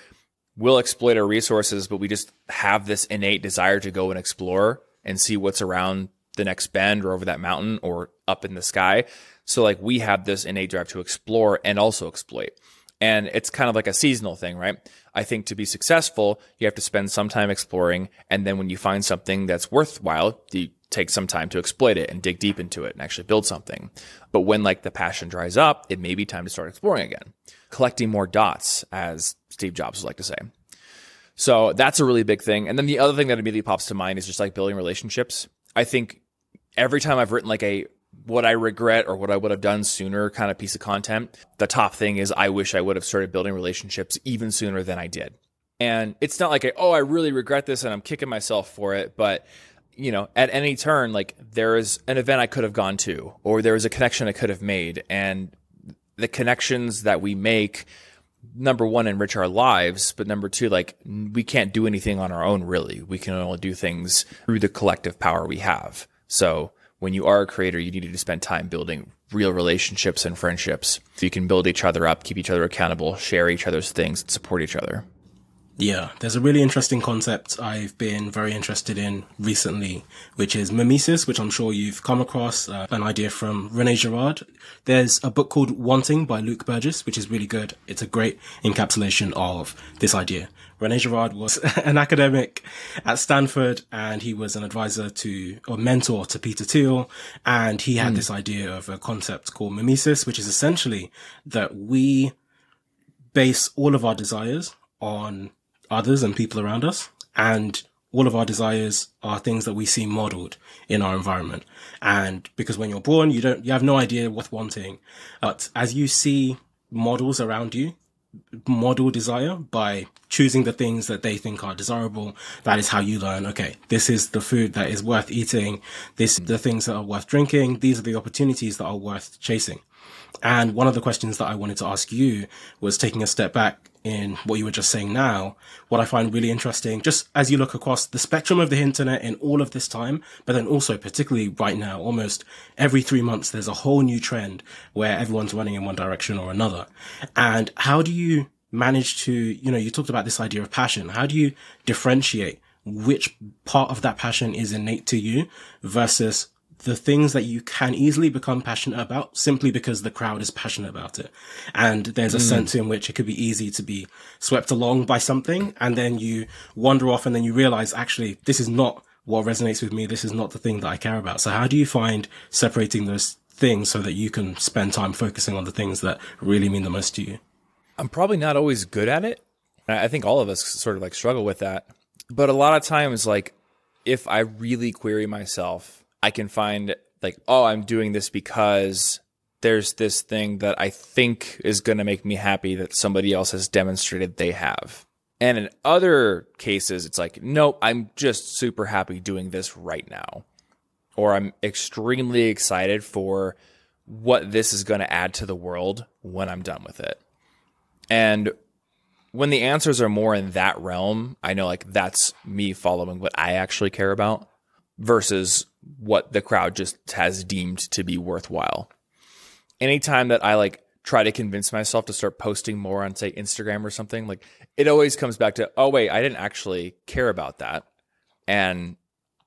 we'll exploit our resources but we just have this innate desire to go and explore and see what's around the next bend or over that mountain or up in the sky. So like we have this innate drive to explore and also exploit. And it's kind of like a seasonal thing, right? I think to be successful, you have to spend some time exploring. And then when you find something that's worthwhile, you take some time to exploit it and dig deep into it and actually build something. But when like the passion dries up, it may be time to start exploring again, collecting more dots, as Steve Jobs would like to say. So that's a really big thing. And then the other thing that immediately pops to mind is just like building relationships. I think every time I've written like a what I regret or what I would have done sooner kind of piece of content, the top thing is I wish I would have started building relationships even sooner than I did. And it's not like, a, oh, I really regret this and I'm kicking myself for it. But, you know, at any turn, like there is an event I could have gone to or there is a connection I could have made. And the connections that we make, number one, enrich our lives. But number two, like we can't do anything on our own, really. We can only do things through the collective power we have. So when you are a creator, you need to spend time building real relationships and friendships so you can build each other up, keep each other accountable, share each other's things, and support each other. Yeah, there's a really interesting concept I've been very interested in recently, which is mimesis, which I'm sure you've come across, uh, an idea from Rene Girard. There's a book called Wanting by Luke Burgis, which is really good. It's a great encapsulation of this idea. Rene Girard was an academic at Stanford and he was an advisor to or mentor to Peter Thiel. And he had mm. this idea of a concept called mimesis, which is essentially that we base all of our desires on others and people around us. And all of our desires are things that we see modeled in our environment. And because when you're born, you don't, you have no idea what wanting. But as you see models around you, model desire by choosing the things that they think are desirable. That is how you learn, okay, this is the food that is worth eating. This, mm. the things that are worth drinking. These are the opportunities that are worth chasing. And one of the questions that I wanted to ask you was taking a step back in what you were just saying now. What I find really interesting, just as you look across the spectrum of the internet in all of this time, but then also particularly right now, almost every three months, there's a whole new trend where everyone's running in one direction or another. And how do you manage to, you know, you talked about this idea of passion. How do you differentiate which part of that passion is innate to you versus the things that you can easily become passionate about simply because the crowd is passionate about it. And there's a mm. sense in which it could be easy to be swept along by something. And then you wander off and then you realize, actually, this is not what resonates with me. This is not the thing that I care about. So how do you find separating those things so that you can spend time focusing on the things that really mean the most to you? I'm probably not always good at it. I think all of us sort of like struggle with that. But a lot of times, like, if I really query myself, I can find like, oh, I'm doing this because there's this thing that I think is going to make me happy that somebody else has demonstrated they have. And in other cases, it's like, nope, I'm just super happy doing this right now. Or I'm extremely excited for what this is going to add to the world when I'm done with it. And when the answers are more in that realm, I know like that's me following what I actually care about versus what the crowd just has deemed to be worthwhile. Anytime that I like try to convince myself to start posting more on say Instagram or something, like it always comes back to, oh wait, I didn't actually care about that. And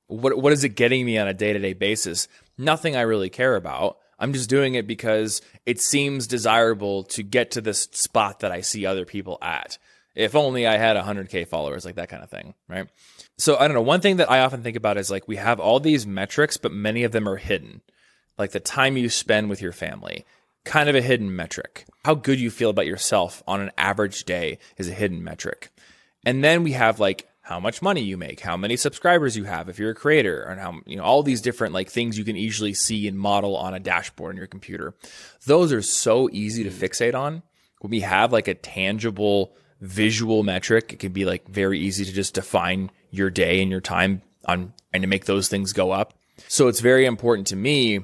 what what is it getting me on a day-to-day basis? Nothing I really care about. I'm just doing it because it seems desirable to get to this spot that I see other people at. If only I had 100k followers, like that kind of thing, right? So I don't know. One thing that I often think about is like we have all these metrics, but many of them are hidden. Like the time you spend with your family, kind of a hidden metric. How good you feel about yourself on an average day is a hidden metric. And then we have like how much money you make, how many subscribers you have if you're a creator, and how you know all these different like things you can easily see and model on a dashboard on your computer. Those are so easy to mm. fixate on. When we have like a tangible visual metric, it can be like very easy to just define your day and your time on and to make those things go up. So it's very important to me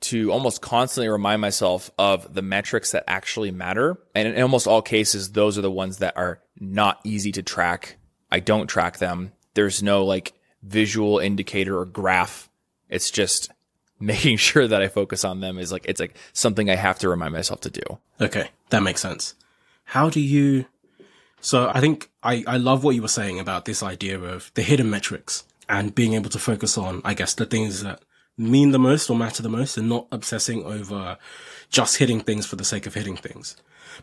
to almost constantly remind myself of the metrics that actually matter. And in almost all cases, those are the ones that are not easy to track. I don't track them. There's no like visual indicator or graph. It's just making sure that I focus on them is like, it's like something I have to remind myself to do. Okay. That makes sense. How do you so I think I, I love what you were saying about this idea of the hidden metrics and being able to focus on, I guess, the things that mean the most or matter the most and not obsessing over just hitting things for the sake of hitting things.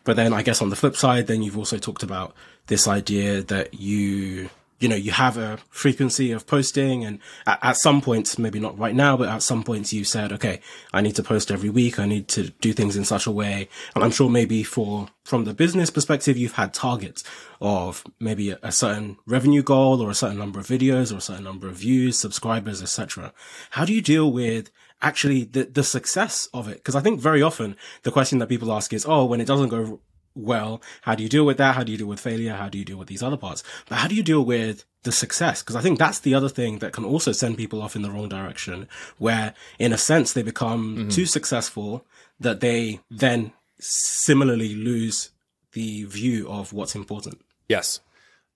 But then I guess on the flip side, then you've also talked about this idea that you you know, you have a frequency of posting and at, at, some points, maybe not right now, but at some points you said, okay, I need to post every week. I need to do things in such a way. And I'm sure maybe for, from the business perspective, you've had targets of maybe a, a certain revenue goal or a certain number of videos or a certain number of views, subscribers, etc. How do you deal with actually the, the success of it? Cause I think very often the question that people ask is, oh, when it doesn't go well. How do you deal with that? How do you deal with failure? How do you deal with these other parts? But how do you deal with the success? Because I think that's the other thing that can also send people off in the wrong direction, where in a sense they become mm-hmm. too successful that they then similarly lose the view of what's important. Yes.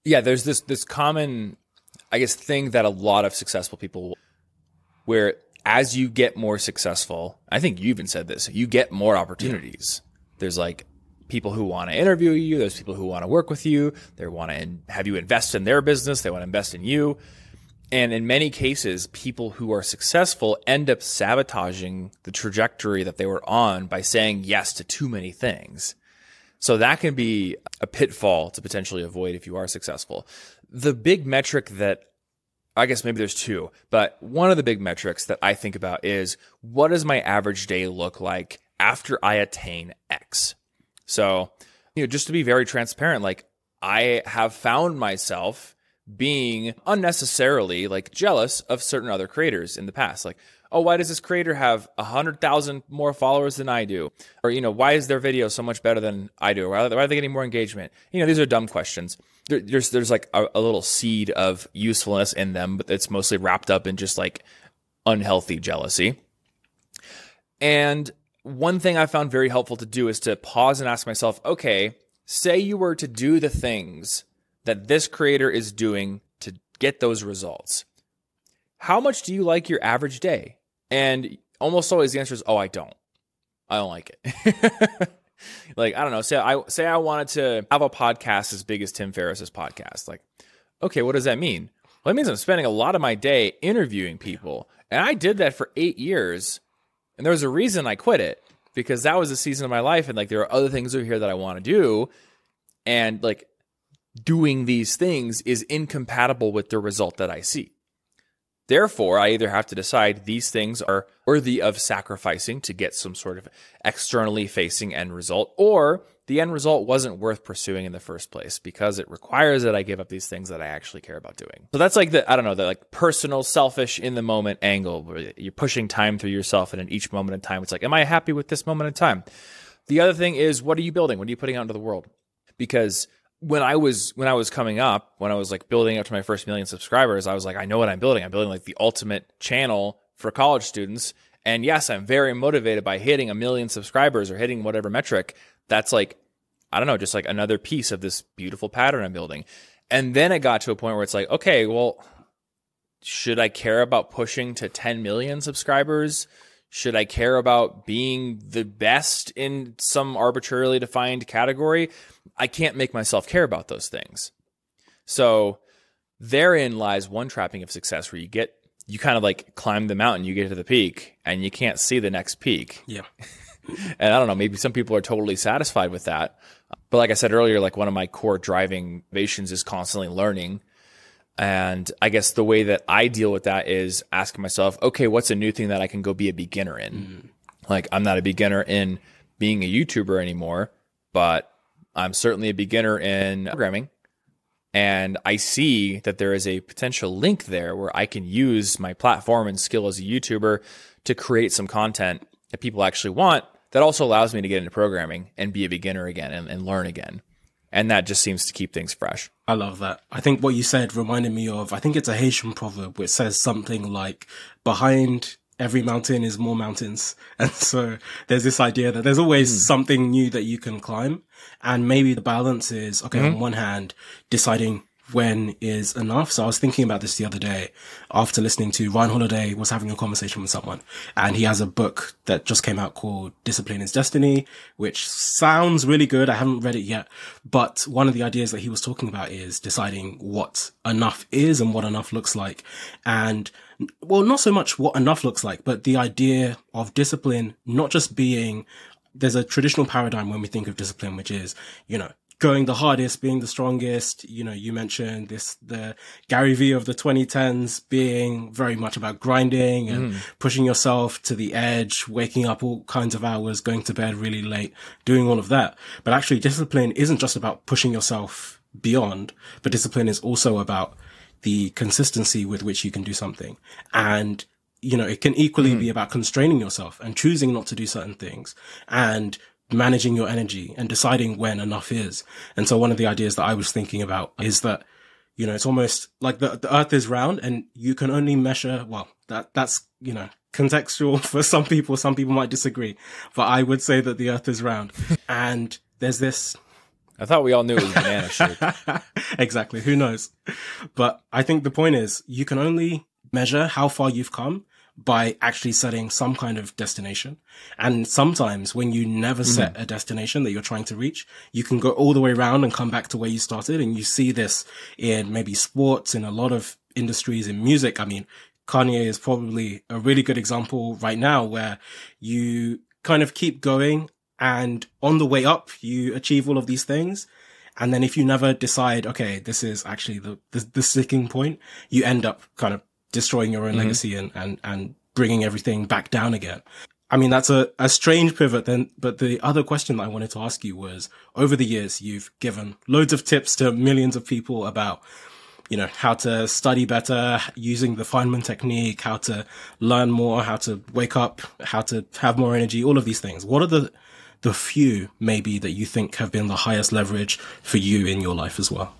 Yeah, there's this this common I guess thing that a lot of successful people where as you get more successful, I think you even said this, you get more opportunities. Yeah. There's like people who want to interview you. There's people who want to work with you. They want to have you invest in their business. They want to invest in you. And in many cases, people who are successful end up sabotaging the trajectory that they were on by saying yes to too many things. So that can be a pitfall to potentially avoid if you are successful. The big metric that I guess maybe there's two, but one of the big metrics that I think about is what does my average day look like after I attain X? So, you know, just to be very transparent, like I have found myself being unnecessarily like jealous of certain other creators in the past. Like, oh, why does this creator have a hundred thousand more followers than I do? Or, you know, why is their video so much better than I do? Why are they, getting more engagement? You know, these are dumb questions. There, there's, there's like a, a little seed of usefulness in them, but it's mostly wrapped up in just like unhealthy jealousy. And one thing I found very helpful to do is to pause and ask myself, okay, say you were to do the things that this creator is doing to get those results. How much do you like your average day? And almost always the answer is, oh, I don't. I don't like it. like, I don't know. Say I say I wanted to have a podcast as big as Tim Ferriss's podcast. Like, okay, what does that mean? Well, it means I'm spending a lot of my day interviewing people. And I did that for eight years and there was a reason I quit it because that was a season of my life and like there are other things over here that I want to do and like doing these things is incompatible with the result that I see. Therefore, I either have to decide these things are worthy of sacrificing to get some sort of externally facing end result, or the end result wasn't worth pursuing in the first place because it requires that I give up these things that I actually care about doing. So that's like the, I don't know, the like personal, selfish in the moment angle where you're pushing time through yourself. And in each moment in time, it's like, am I happy with this moment in time? The other thing is, what are you building? What are you putting out into the world? Because when I was when I was coming up, when I was like building up to my first million subscribers, I was like, I know what I'm building. I'm building like the ultimate channel for college students. And yes, I'm very motivated by hitting a million subscribers or hitting whatever metric. That's like, I don't know, just like another piece of this beautiful pattern I'm building. And then it got to a point where it's like, okay, well, should I care about pushing to 10 million subscribers? Should I care about being the best in some arbitrarily defined category? I can't make myself care about those things. So therein lies one trapping of success where you get you kind of like climb the mountain, you get to the peak, and you can't see the next peak. Yeah. and I don't know, maybe some people are totally satisfied with that. But like I said earlier, like one of my core driving motivations is constantly learning. And I guess the way that I deal with that is asking myself, okay, what's a new thing that I can go be a beginner in? Mm. Like, I'm not a beginner in being a YouTuber anymore, but I'm certainly a beginner in programming. And I see that there is a potential link there where I can use my platform and skill as a YouTuber to create some content that people actually want that also allows me to get into programming and be a beginner again and, and learn again and that just seems to keep things fresh. I love that. I think what you said reminded me of I think it's a Haitian proverb which says something like behind every mountain is more mountains. And so there's this idea that there's always mm. something new that you can climb. And maybe the balance is okay, mm-hmm. on one hand, deciding when is enough. So I was thinking about this the other day after listening to Ryan Holiday was having a conversation with someone and he has a book that just came out called Discipline is Destiny, which sounds really good. I haven't read it yet, but one of the ideas that he was talking about is deciding what enough is and what enough looks like. And well, not so much what enough looks like, but the idea of discipline, not just being there's a traditional paradigm when we think of discipline, which is, you know, going the hardest, being the strongest. You know, you mentioned this, the Gary Vee of the 2010s being very much about grinding and mm. pushing yourself to the edge, waking up all kinds of hours, going to bed really late, doing all of that. But actually discipline isn't just about pushing yourself beyond, but discipline is also about the consistency with which you can do something. And you know, it can equally mm. be about constraining yourself and choosing not to do certain things and managing your energy and deciding when enough is. And so one of the ideas that I was thinking about is that, you know, it's almost like the, the earth is round and you can only measure, well, that, that's, you know, contextual for some people. Some people might disagree, but I would say that the earth is round and there's this. I thought we all knew it was banana shape. exactly. Who knows? But I think the point is you can only measure how far you've come by actually setting some kind of destination. And sometimes when you never mm-hmm. set a destination that you're trying to reach, you can go all the way around and come back to where you started. And you see this in maybe sports, in a lot of industries, in music. I mean, Kanye is probably a really good example right now where you kind of keep going and on the way up, you achieve all of these things. And then if you never decide, okay, this is actually the, the, the sticking point, you end up kind of destroying your own mm-hmm. legacy and, and, and bringing everything back down again. I mean, that's a, a strange pivot then, but the other question that I wanted to ask you was over the years, you've given loads of tips to millions of people about, you know, how to study better using the Feynman technique, how to learn more, how to wake up, how to have more energy, all of these things. What are the, the few maybe that you think have been the highest leverage for you in your life as well?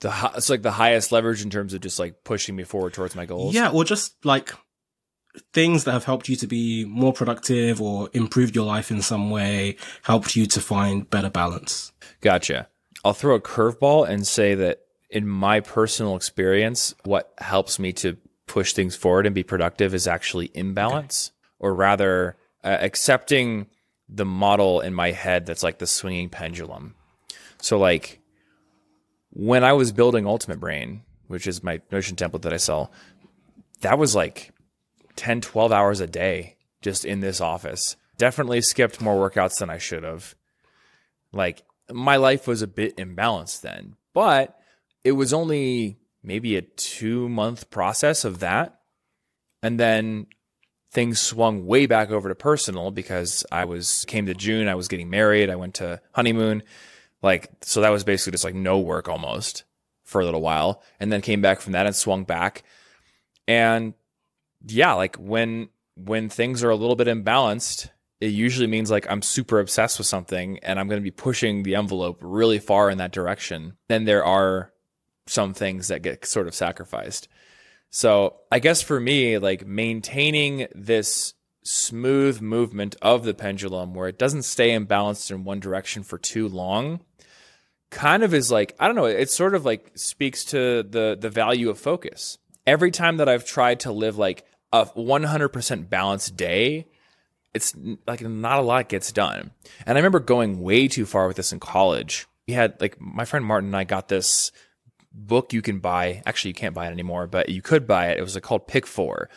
The it's like the highest leverage in terms of just like pushing me forward towards my goals. Yeah, or just like things that have helped you to be more productive or improved your life in some way, helped you to find better balance. Gotcha. I'll throw a curveball and say that in my personal experience, what helps me to push things forward and be productive is actually imbalance, okay. or rather, uh, accepting the model in my head that's like the swinging pendulum. So, like, when I was building Ultimate Brain, which is my Notion template that I sell, that was like 10, 12 hours a day just in this office. Definitely skipped more workouts than I should have. Like my life was a bit imbalanced then, but it was only maybe a two month process of that. And then things swung way back over to personal because I was came to June, I was getting married, I went to honeymoon like, so that was basically just like no work almost for a little while. And then came back from that and swung back. And yeah, like when, when things are a little bit imbalanced, it usually means like I'm super obsessed with something and I'm going to be pushing the envelope really far in that direction. Then there are some things that get sort of sacrificed. So I guess for me, like maintaining this smooth movement of the pendulum where it doesn't stay imbalanced in one direction for too long kind of is like I don't know. It sort of like speaks to the the value of focus. Every time that I've tried to live like a 100% balanced day, it's like not a lot gets done. And I remember going way too far with this in college. We had like my friend Martin and I got this book you can buy. Actually, you can't buy it anymore, but you could buy it. It was like called Pick Four.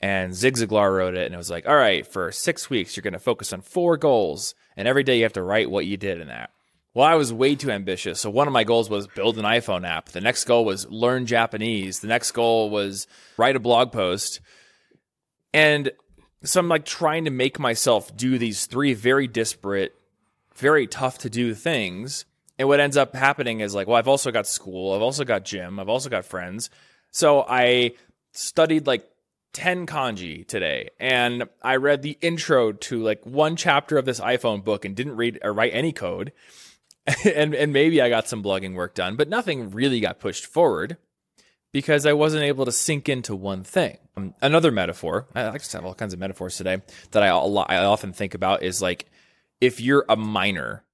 And Zig Ziglar wrote it, and it was like, all right, for six weeks, you're going to focus on four goals. And every day you have to write what you did in that. Well, I was way too ambitious. So one of my goals was build an iPhone app. The next goal was learn Japanese. The next goal was write a blog post. And so I'm like trying to make myself do these three very disparate, very tough to do things. And what ends up happening is like, well, I've also got school. I've also got gym. I've also got friends. So I studied like 10 kanji today and I read the intro to like one chapter of this iPhone book and didn't read or write any code. and and maybe I got some blogging work done, but nothing really got pushed forward because I wasn't able to sink into one thing. Um, another metaphor, I just have all kinds of metaphors today that I I often think about is like if you're a miner,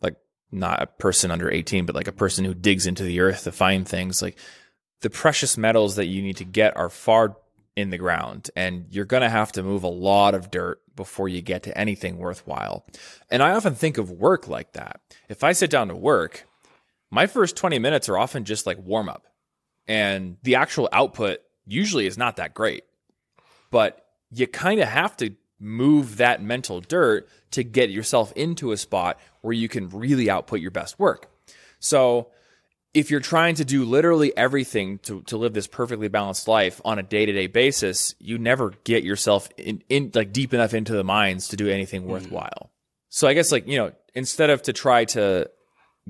like not a person under 18, but like a person who digs into the earth to find things, like the precious metals that you need to get are far in the ground and you're going to have to move a lot of dirt before you get to anything worthwhile. And I often think of work like that. If I sit down to work, my first 20 minutes are often just like warm up. And the actual output usually is not that great. But you kind of have to move that mental dirt to get yourself into a spot where you can really output your best work. So if you're trying to do literally everything to, to live this perfectly balanced life on a day to day basis, you never get yourself in, in like deep enough into the minds to do anything mm-hmm. worthwhile. Mm. So I guess like, you know, instead of to try to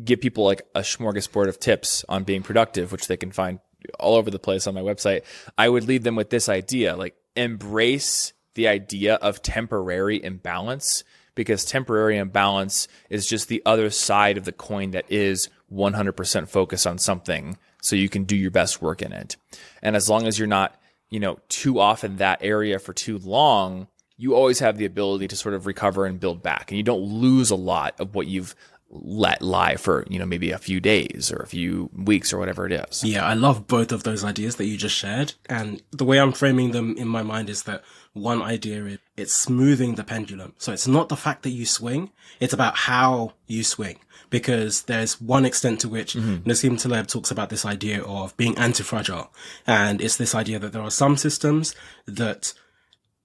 give people like a smorgasbord of tips on being productive, which they can find all over the place on my website, I would leave them with this idea, like embrace the idea of temporary imbalance because temporary imbalance is just the other side of the coin that is 100% focus on something so you can do your best work in it. And as long as you're not, you know, too off in that area for too long, you always have the ability to sort of recover and build back. And you don't lose a lot of what you've let lie for you know maybe a few days or a few weeks or whatever it is. Yeah i love both of those ideas that you just shared. And the way i'm framing them in my mind is that one idea is it's smoothing the pendulum. So it's not the fact that you swing it's about how you swing because there's one extent to which mm-hmm. Nassim Taleb talks about this idea of being anti-fragile and it's this idea that there are some systems that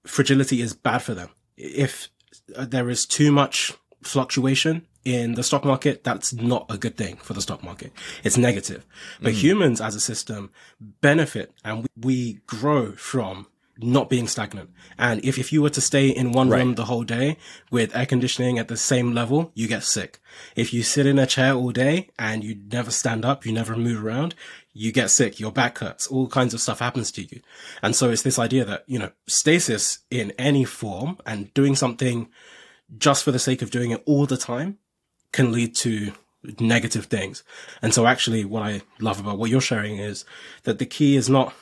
fragility is bad for them if there is too much fluctuation in the stock market, that's not a good thing for the stock market. It's negative. But mm. humans as a system benefit and we, grow from not being stagnant. And if, if you were to stay in one right. room the whole day with air conditioning at the same level, you get sick. If you sit in a chair all day and you never stand up, you never move around, you get sick, your back hurts, all kinds of stuff happens to you. And so it's this idea that, you know, stasis in any form and doing something just for the sake of doing it all the time can lead to negative things. And so actually what I love about what you're sharing is that the key is not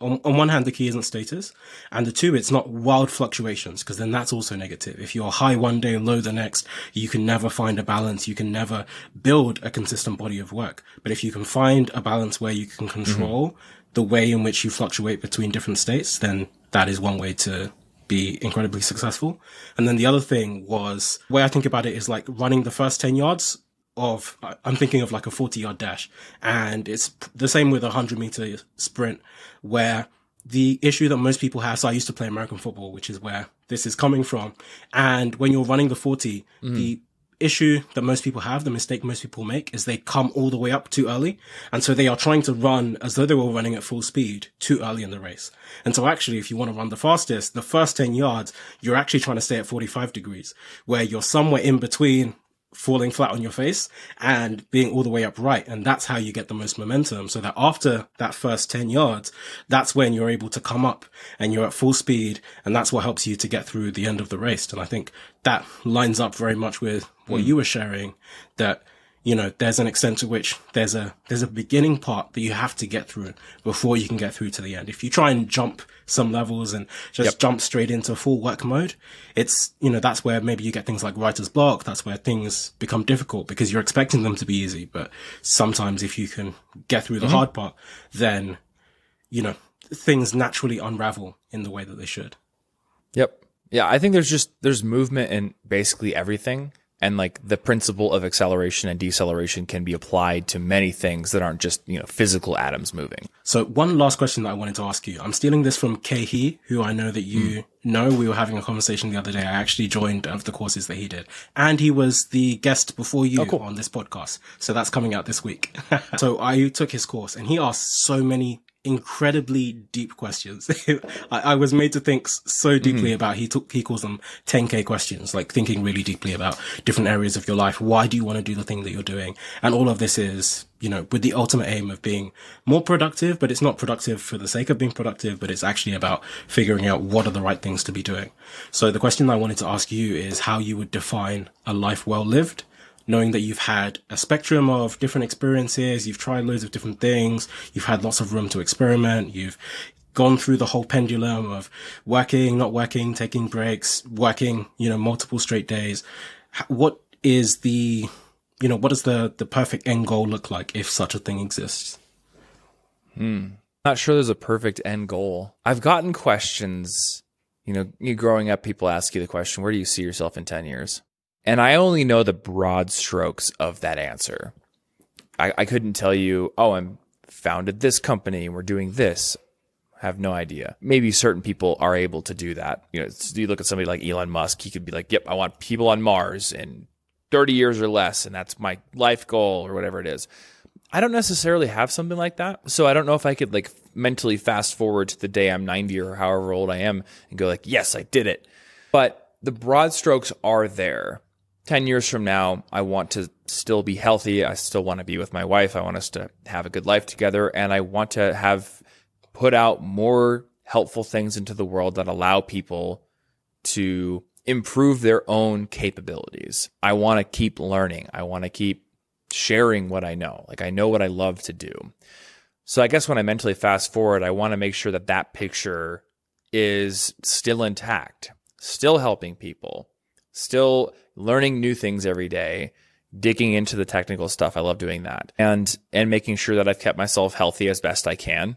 on, on one hand, the key isn't status, and the two, it's not wild fluctuations, because then that's also negative. If you're high one day, and low the next, you can never find a balance. You can never build a consistent body of work. But if you can find a balance where you can control mm-hmm. the way in which you fluctuate between different states, then that is one way to be incredibly successful. And then the other thing was, way I think about it is like running the first 10 yards of, I'm thinking of like a 40 yard dash. And it's the same with a 100 meter sprint where the issue that most people have, so I used to play American football, which is where this is coming from. And when you're running the 40, mm. the issue that most people have, the mistake most people make is they come all the way up too early. And so they are trying to run as though they were running at full speed too early in the race. And so actually, if you want to run the fastest, the first 10 yards, you're actually trying to stay at 45 degrees where you're somewhere in between falling flat on your face and being all the way upright. And that's how you get the most momentum. So that after that first 10 yards, that's when you're able to come up and you're at full speed. And that's what helps you to get through the end of the race. And I think that lines up very much with what mm. you were sharing that you know, there's an extent to which there's a, there's a beginning part that you have to get through before you can get through to the end. If you try and jump some levels and just yep. jump straight into full work mode, it's, you know, that's where maybe you get things like writer's block. That's where things become difficult because you're expecting them to be easy. But sometimes if you can get through the mm-hmm. hard part, then, you know, things naturally unravel in the way that they should. Yep. Yeah. I think there's just, there's movement in basically everything and like the principle of acceleration and deceleration can be applied to many things that aren't just you know physical atoms moving. So one last question that i wanted to ask you. I'm stealing this from Khe Hy, who i know that you mm. know. We were having a conversation the other day. I actually joined one of the courses that he did. And he was the guest before you oh, cool. on this podcast. So that's coming out this week. So i took his course and he asked so many incredibly deep questions. I, I, was made to think so deeply mm. about, he took, he calls them 10k questions, like thinking really deeply about different areas of your life. Why do you want to do the thing that you're doing? And all of this is, you know, with the ultimate aim of being more productive, but it's not productive for the sake of being productive, but it's actually about figuring out what are the right things to be doing. So the question I wanted to ask you is how you would define a life well lived knowing that you've had a spectrum of different experiences, you've tried loads of different things, you've had lots of room to experiment, you've gone through the whole pendulum of working, not working, taking breaks, working, you know, multiple straight days. What is the, you know, what does the, the perfect end goal look like if such a thing exists? Hmm. Not sure there's a perfect end goal. I've gotten questions, you know, you growing up, people ask you the question, where do you see yourself in 10 years? And I only know the broad strokes of that answer. I, I couldn't tell you, oh, I'm founded this company and we're doing this. I have no idea. Maybe certain people are able to do that. You know, you look at somebody like Elon Musk, he could be like, "Yep, I want people on Mars in 30 years or less, and that's my life goal or whatever it is." I don't necessarily have something like that. So I don't know if I could like mentally fast forward to the day I'm 90 or however old I am and go like, "Yes, I did it." But the broad strokes are there. 10 years from now, I want to still be healthy. I still want to be with my wife. I want us to have a good life together. And I want to have put out more helpful things into the world that allow people to improve their own capabilities. I want to keep learning. I want to keep sharing what I know. Like I know what I love to do. So I guess when I mentally fast forward, I want to make sure that that picture is still intact, still helping people, still learning new things every day, digging into the technical stuff. I love doing that. And and making sure that I've kept myself healthy as best I can.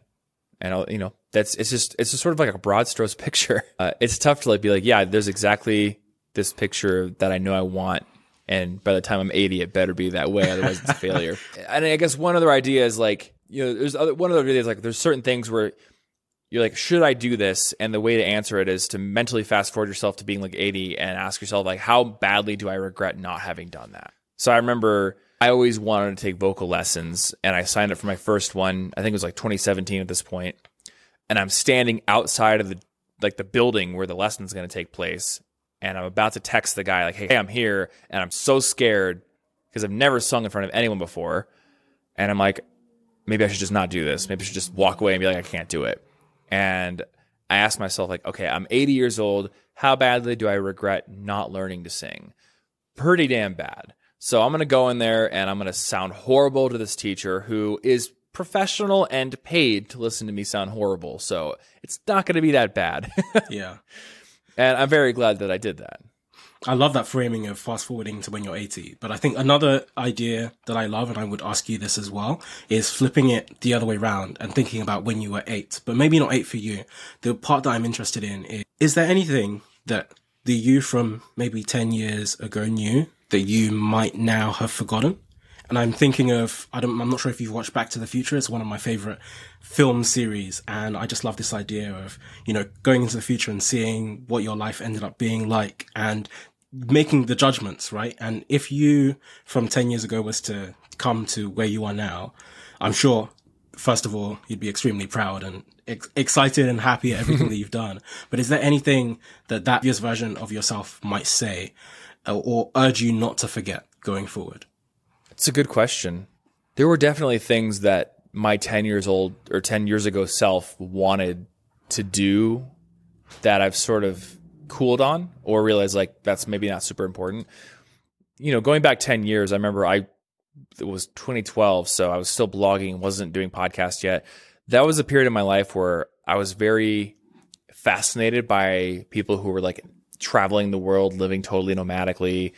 And I'll, you know, that's it's just it's just sort of like a broad strokes picture. Uh, it's tough to like be like, yeah, there's exactly this picture that I know I want. And by the time I'm 80, it better be that way. Otherwise, it's a failure. And I guess one other idea is like, you know, there's other, one other idea is like, there's certain things where you're like, should I do this? And the way to answer it is to mentally fast forward yourself to being like 80 and ask yourself, like, how badly do I regret not having done that? So I remember I always wanted to take vocal lessons and I signed up for my first one. I think it was like 2017 at this point. And I'm standing outside of the like the building where the lesson's going to take place and I'm about to text the guy like, "Hey, I'm here." And I'm so scared because I've never sung in front of anyone before. And I'm like, maybe I should just not do this. Maybe I should just walk away and be like, I can't do it. And I asked myself, like, okay, I'm 80 years old. How badly do I regret not learning to sing? Pretty damn bad. So I'm going to go in there and I'm going to sound horrible to this teacher who is professional and paid to listen to me sound horrible. So it's not going to be that bad. yeah. And I'm very glad that I did that. I love that framing of fast forwarding to when you're 80. But I think another idea that I love, and I would ask you this as well, is flipping it the other way around and thinking about when you were eight, but maybe not eight for you. The part that I'm interested in is, is there anything that the you from maybe 10 years ago knew that you might now have forgotten? And I'm thinking of, I don't, I'm not sure if you've watched Back to the Future. It's one of my favorite film series. And I just love this idea of, you know, going into the future and seeing what your life ended up being like and making the judgments, right? And if you from 10 years ago was to come to where you are now, I'm sure, first of all, you'd be extremely proud and ex- excited and happy at everything that you've done. But is there anything that that year's version of yourself might say or, or urge you not to forget going forward? It's a good question. There were definitely things that my 10 years old or 10 years ago self wanted to do that I've sort of cooled on or realized like that's maybe not super important. You know, going back 10 years, I remember I it was 2012, so I was still blogging, wasn't doing podcasts yet. That was a period of my life where I was very fascinated by people who were like traveling the world, living totally nomadically.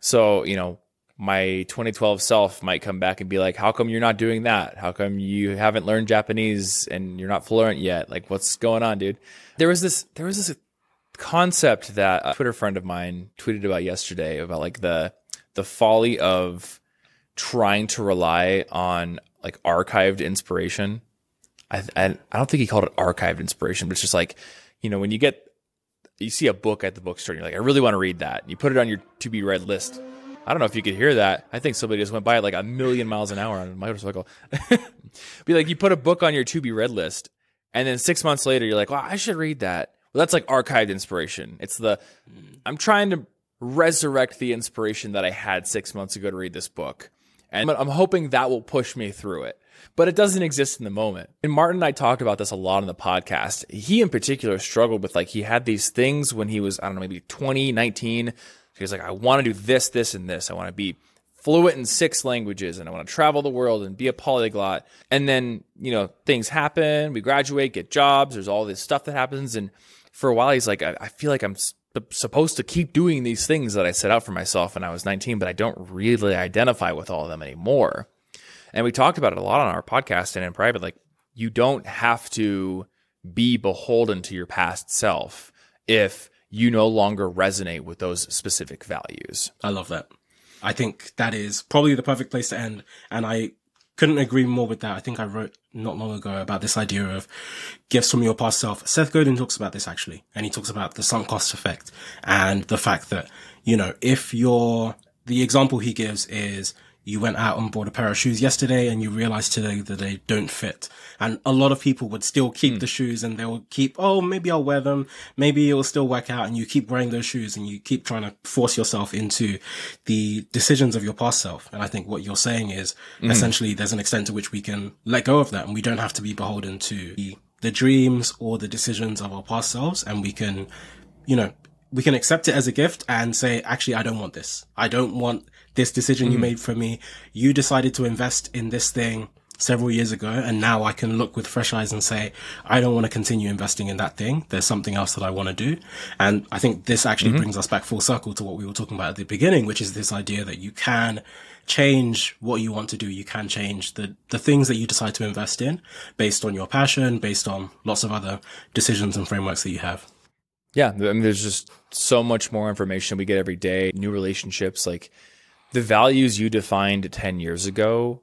So, you know, my 2012 self might come back and be like, How come you're not doing that? How come you haven't learned Japanese and you're not fluent yet? Like, what's going on, dude? There was this, there was this concept that a Twitter friend of mine tweeted about yesterday about like the, the folly of trying to rely on like archived inspiration. I, I, I don't think he called it archived inspiration, but it's just like, you know, when you get, you see a book at the bookstore and you're like, I really want to read that. You put it on your to be read list I don't know if you could hear that. I think somebody just went by at like a million miles an hour on a motorcycle. Be like, you put a book on your to be read list, and then six months later, you're like, well, I should read that. Well, that's like archived inspiration. It's the, I'm trying to resurrect the inspiration that I had six months ago to read this book. And I'm hoping that will push me through it. But it doesn't exist in the moment. And Martin and I talked about this a lot in the podcast. He in particular struggled with like, he had these things when he was, I don't know, maybe 20, 19 he's like, I want to do this, this, and this. I want to be fluent in six languages and I want to travel the world and be a polyglot. And then, you know, things happen. We graduate, get jobs. There's all this stuff that happens. And for a while, he's like, I, I feel like I'm supposed to keep doing these things that I set out for myself when I was 19, but I don't really identify with all of them anymore. And we talked about it a lot on our podcast and in private. Like, you don't have to be beholden to your past self if you no longer resonate with those specific values. I love that. I think that is probably the perfect place to end. And I couldn't agree more with that. I think I wrote not long ago about this idea of gifts from your past self. Seth Godin talks about this actually, and he talks about the sunk cost effect and the fact that, you know, if you're, the example he gives is you went out and bought a pair of shoes yesterday and you realized today that they don't fit. And a lot of people would still keep mm. the shoes and they'll keep, oh, maybe I'll wear them. Maybe it'll still work out. And you keep wearing those shoes and you keep trying to force yourself into the decisions of your past self. And I think what you're saying is mm. essentially there's an extent to which we can let go of that and we don't have to be beholden to the, the dreams or the decisions of our past selves. And we can, you know, we can accept it as a gift and say, actually, I don't want this. I don't want this decision mm. you made for me. You decided to invest in this thing several years ago. And now I can look with fresh eyes and say, I don't want to continue investing in that thing. There's something else that I want to do. And I think this actually mm-hmm. brings us back full circle to what we were talking about at the beginning, which is this idea that you can change what you want to do. You can change the, the things that you decide to invest in based on your passion, based on lots of other decisions and frameworks that you have. Yeah, I mean, there's just so much more information we get every day, new relationships. Like the values you defined 10 years ago,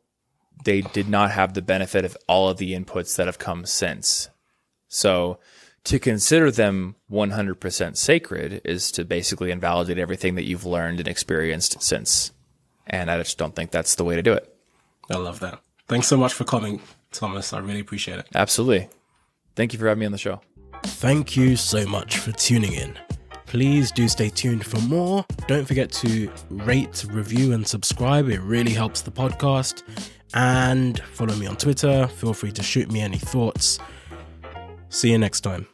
they did not have the benefit of all of the inputs that have come since. So to consider them 100% sacred is to basically invalidate everything that you've learned and experienced since. And I just don't think that's the way to do it. I love that. Thanks so much for coming, Thomas. I really appreciate it. Absolutely. Thank you for having me on the show. Thank you so much for tuning in. Please do stay tuned for more. Don't forget to rate, review, and subscribe. It really helps the podcast. And follow me on Twitter. Feel free to shoot me any thoughts. See you next time.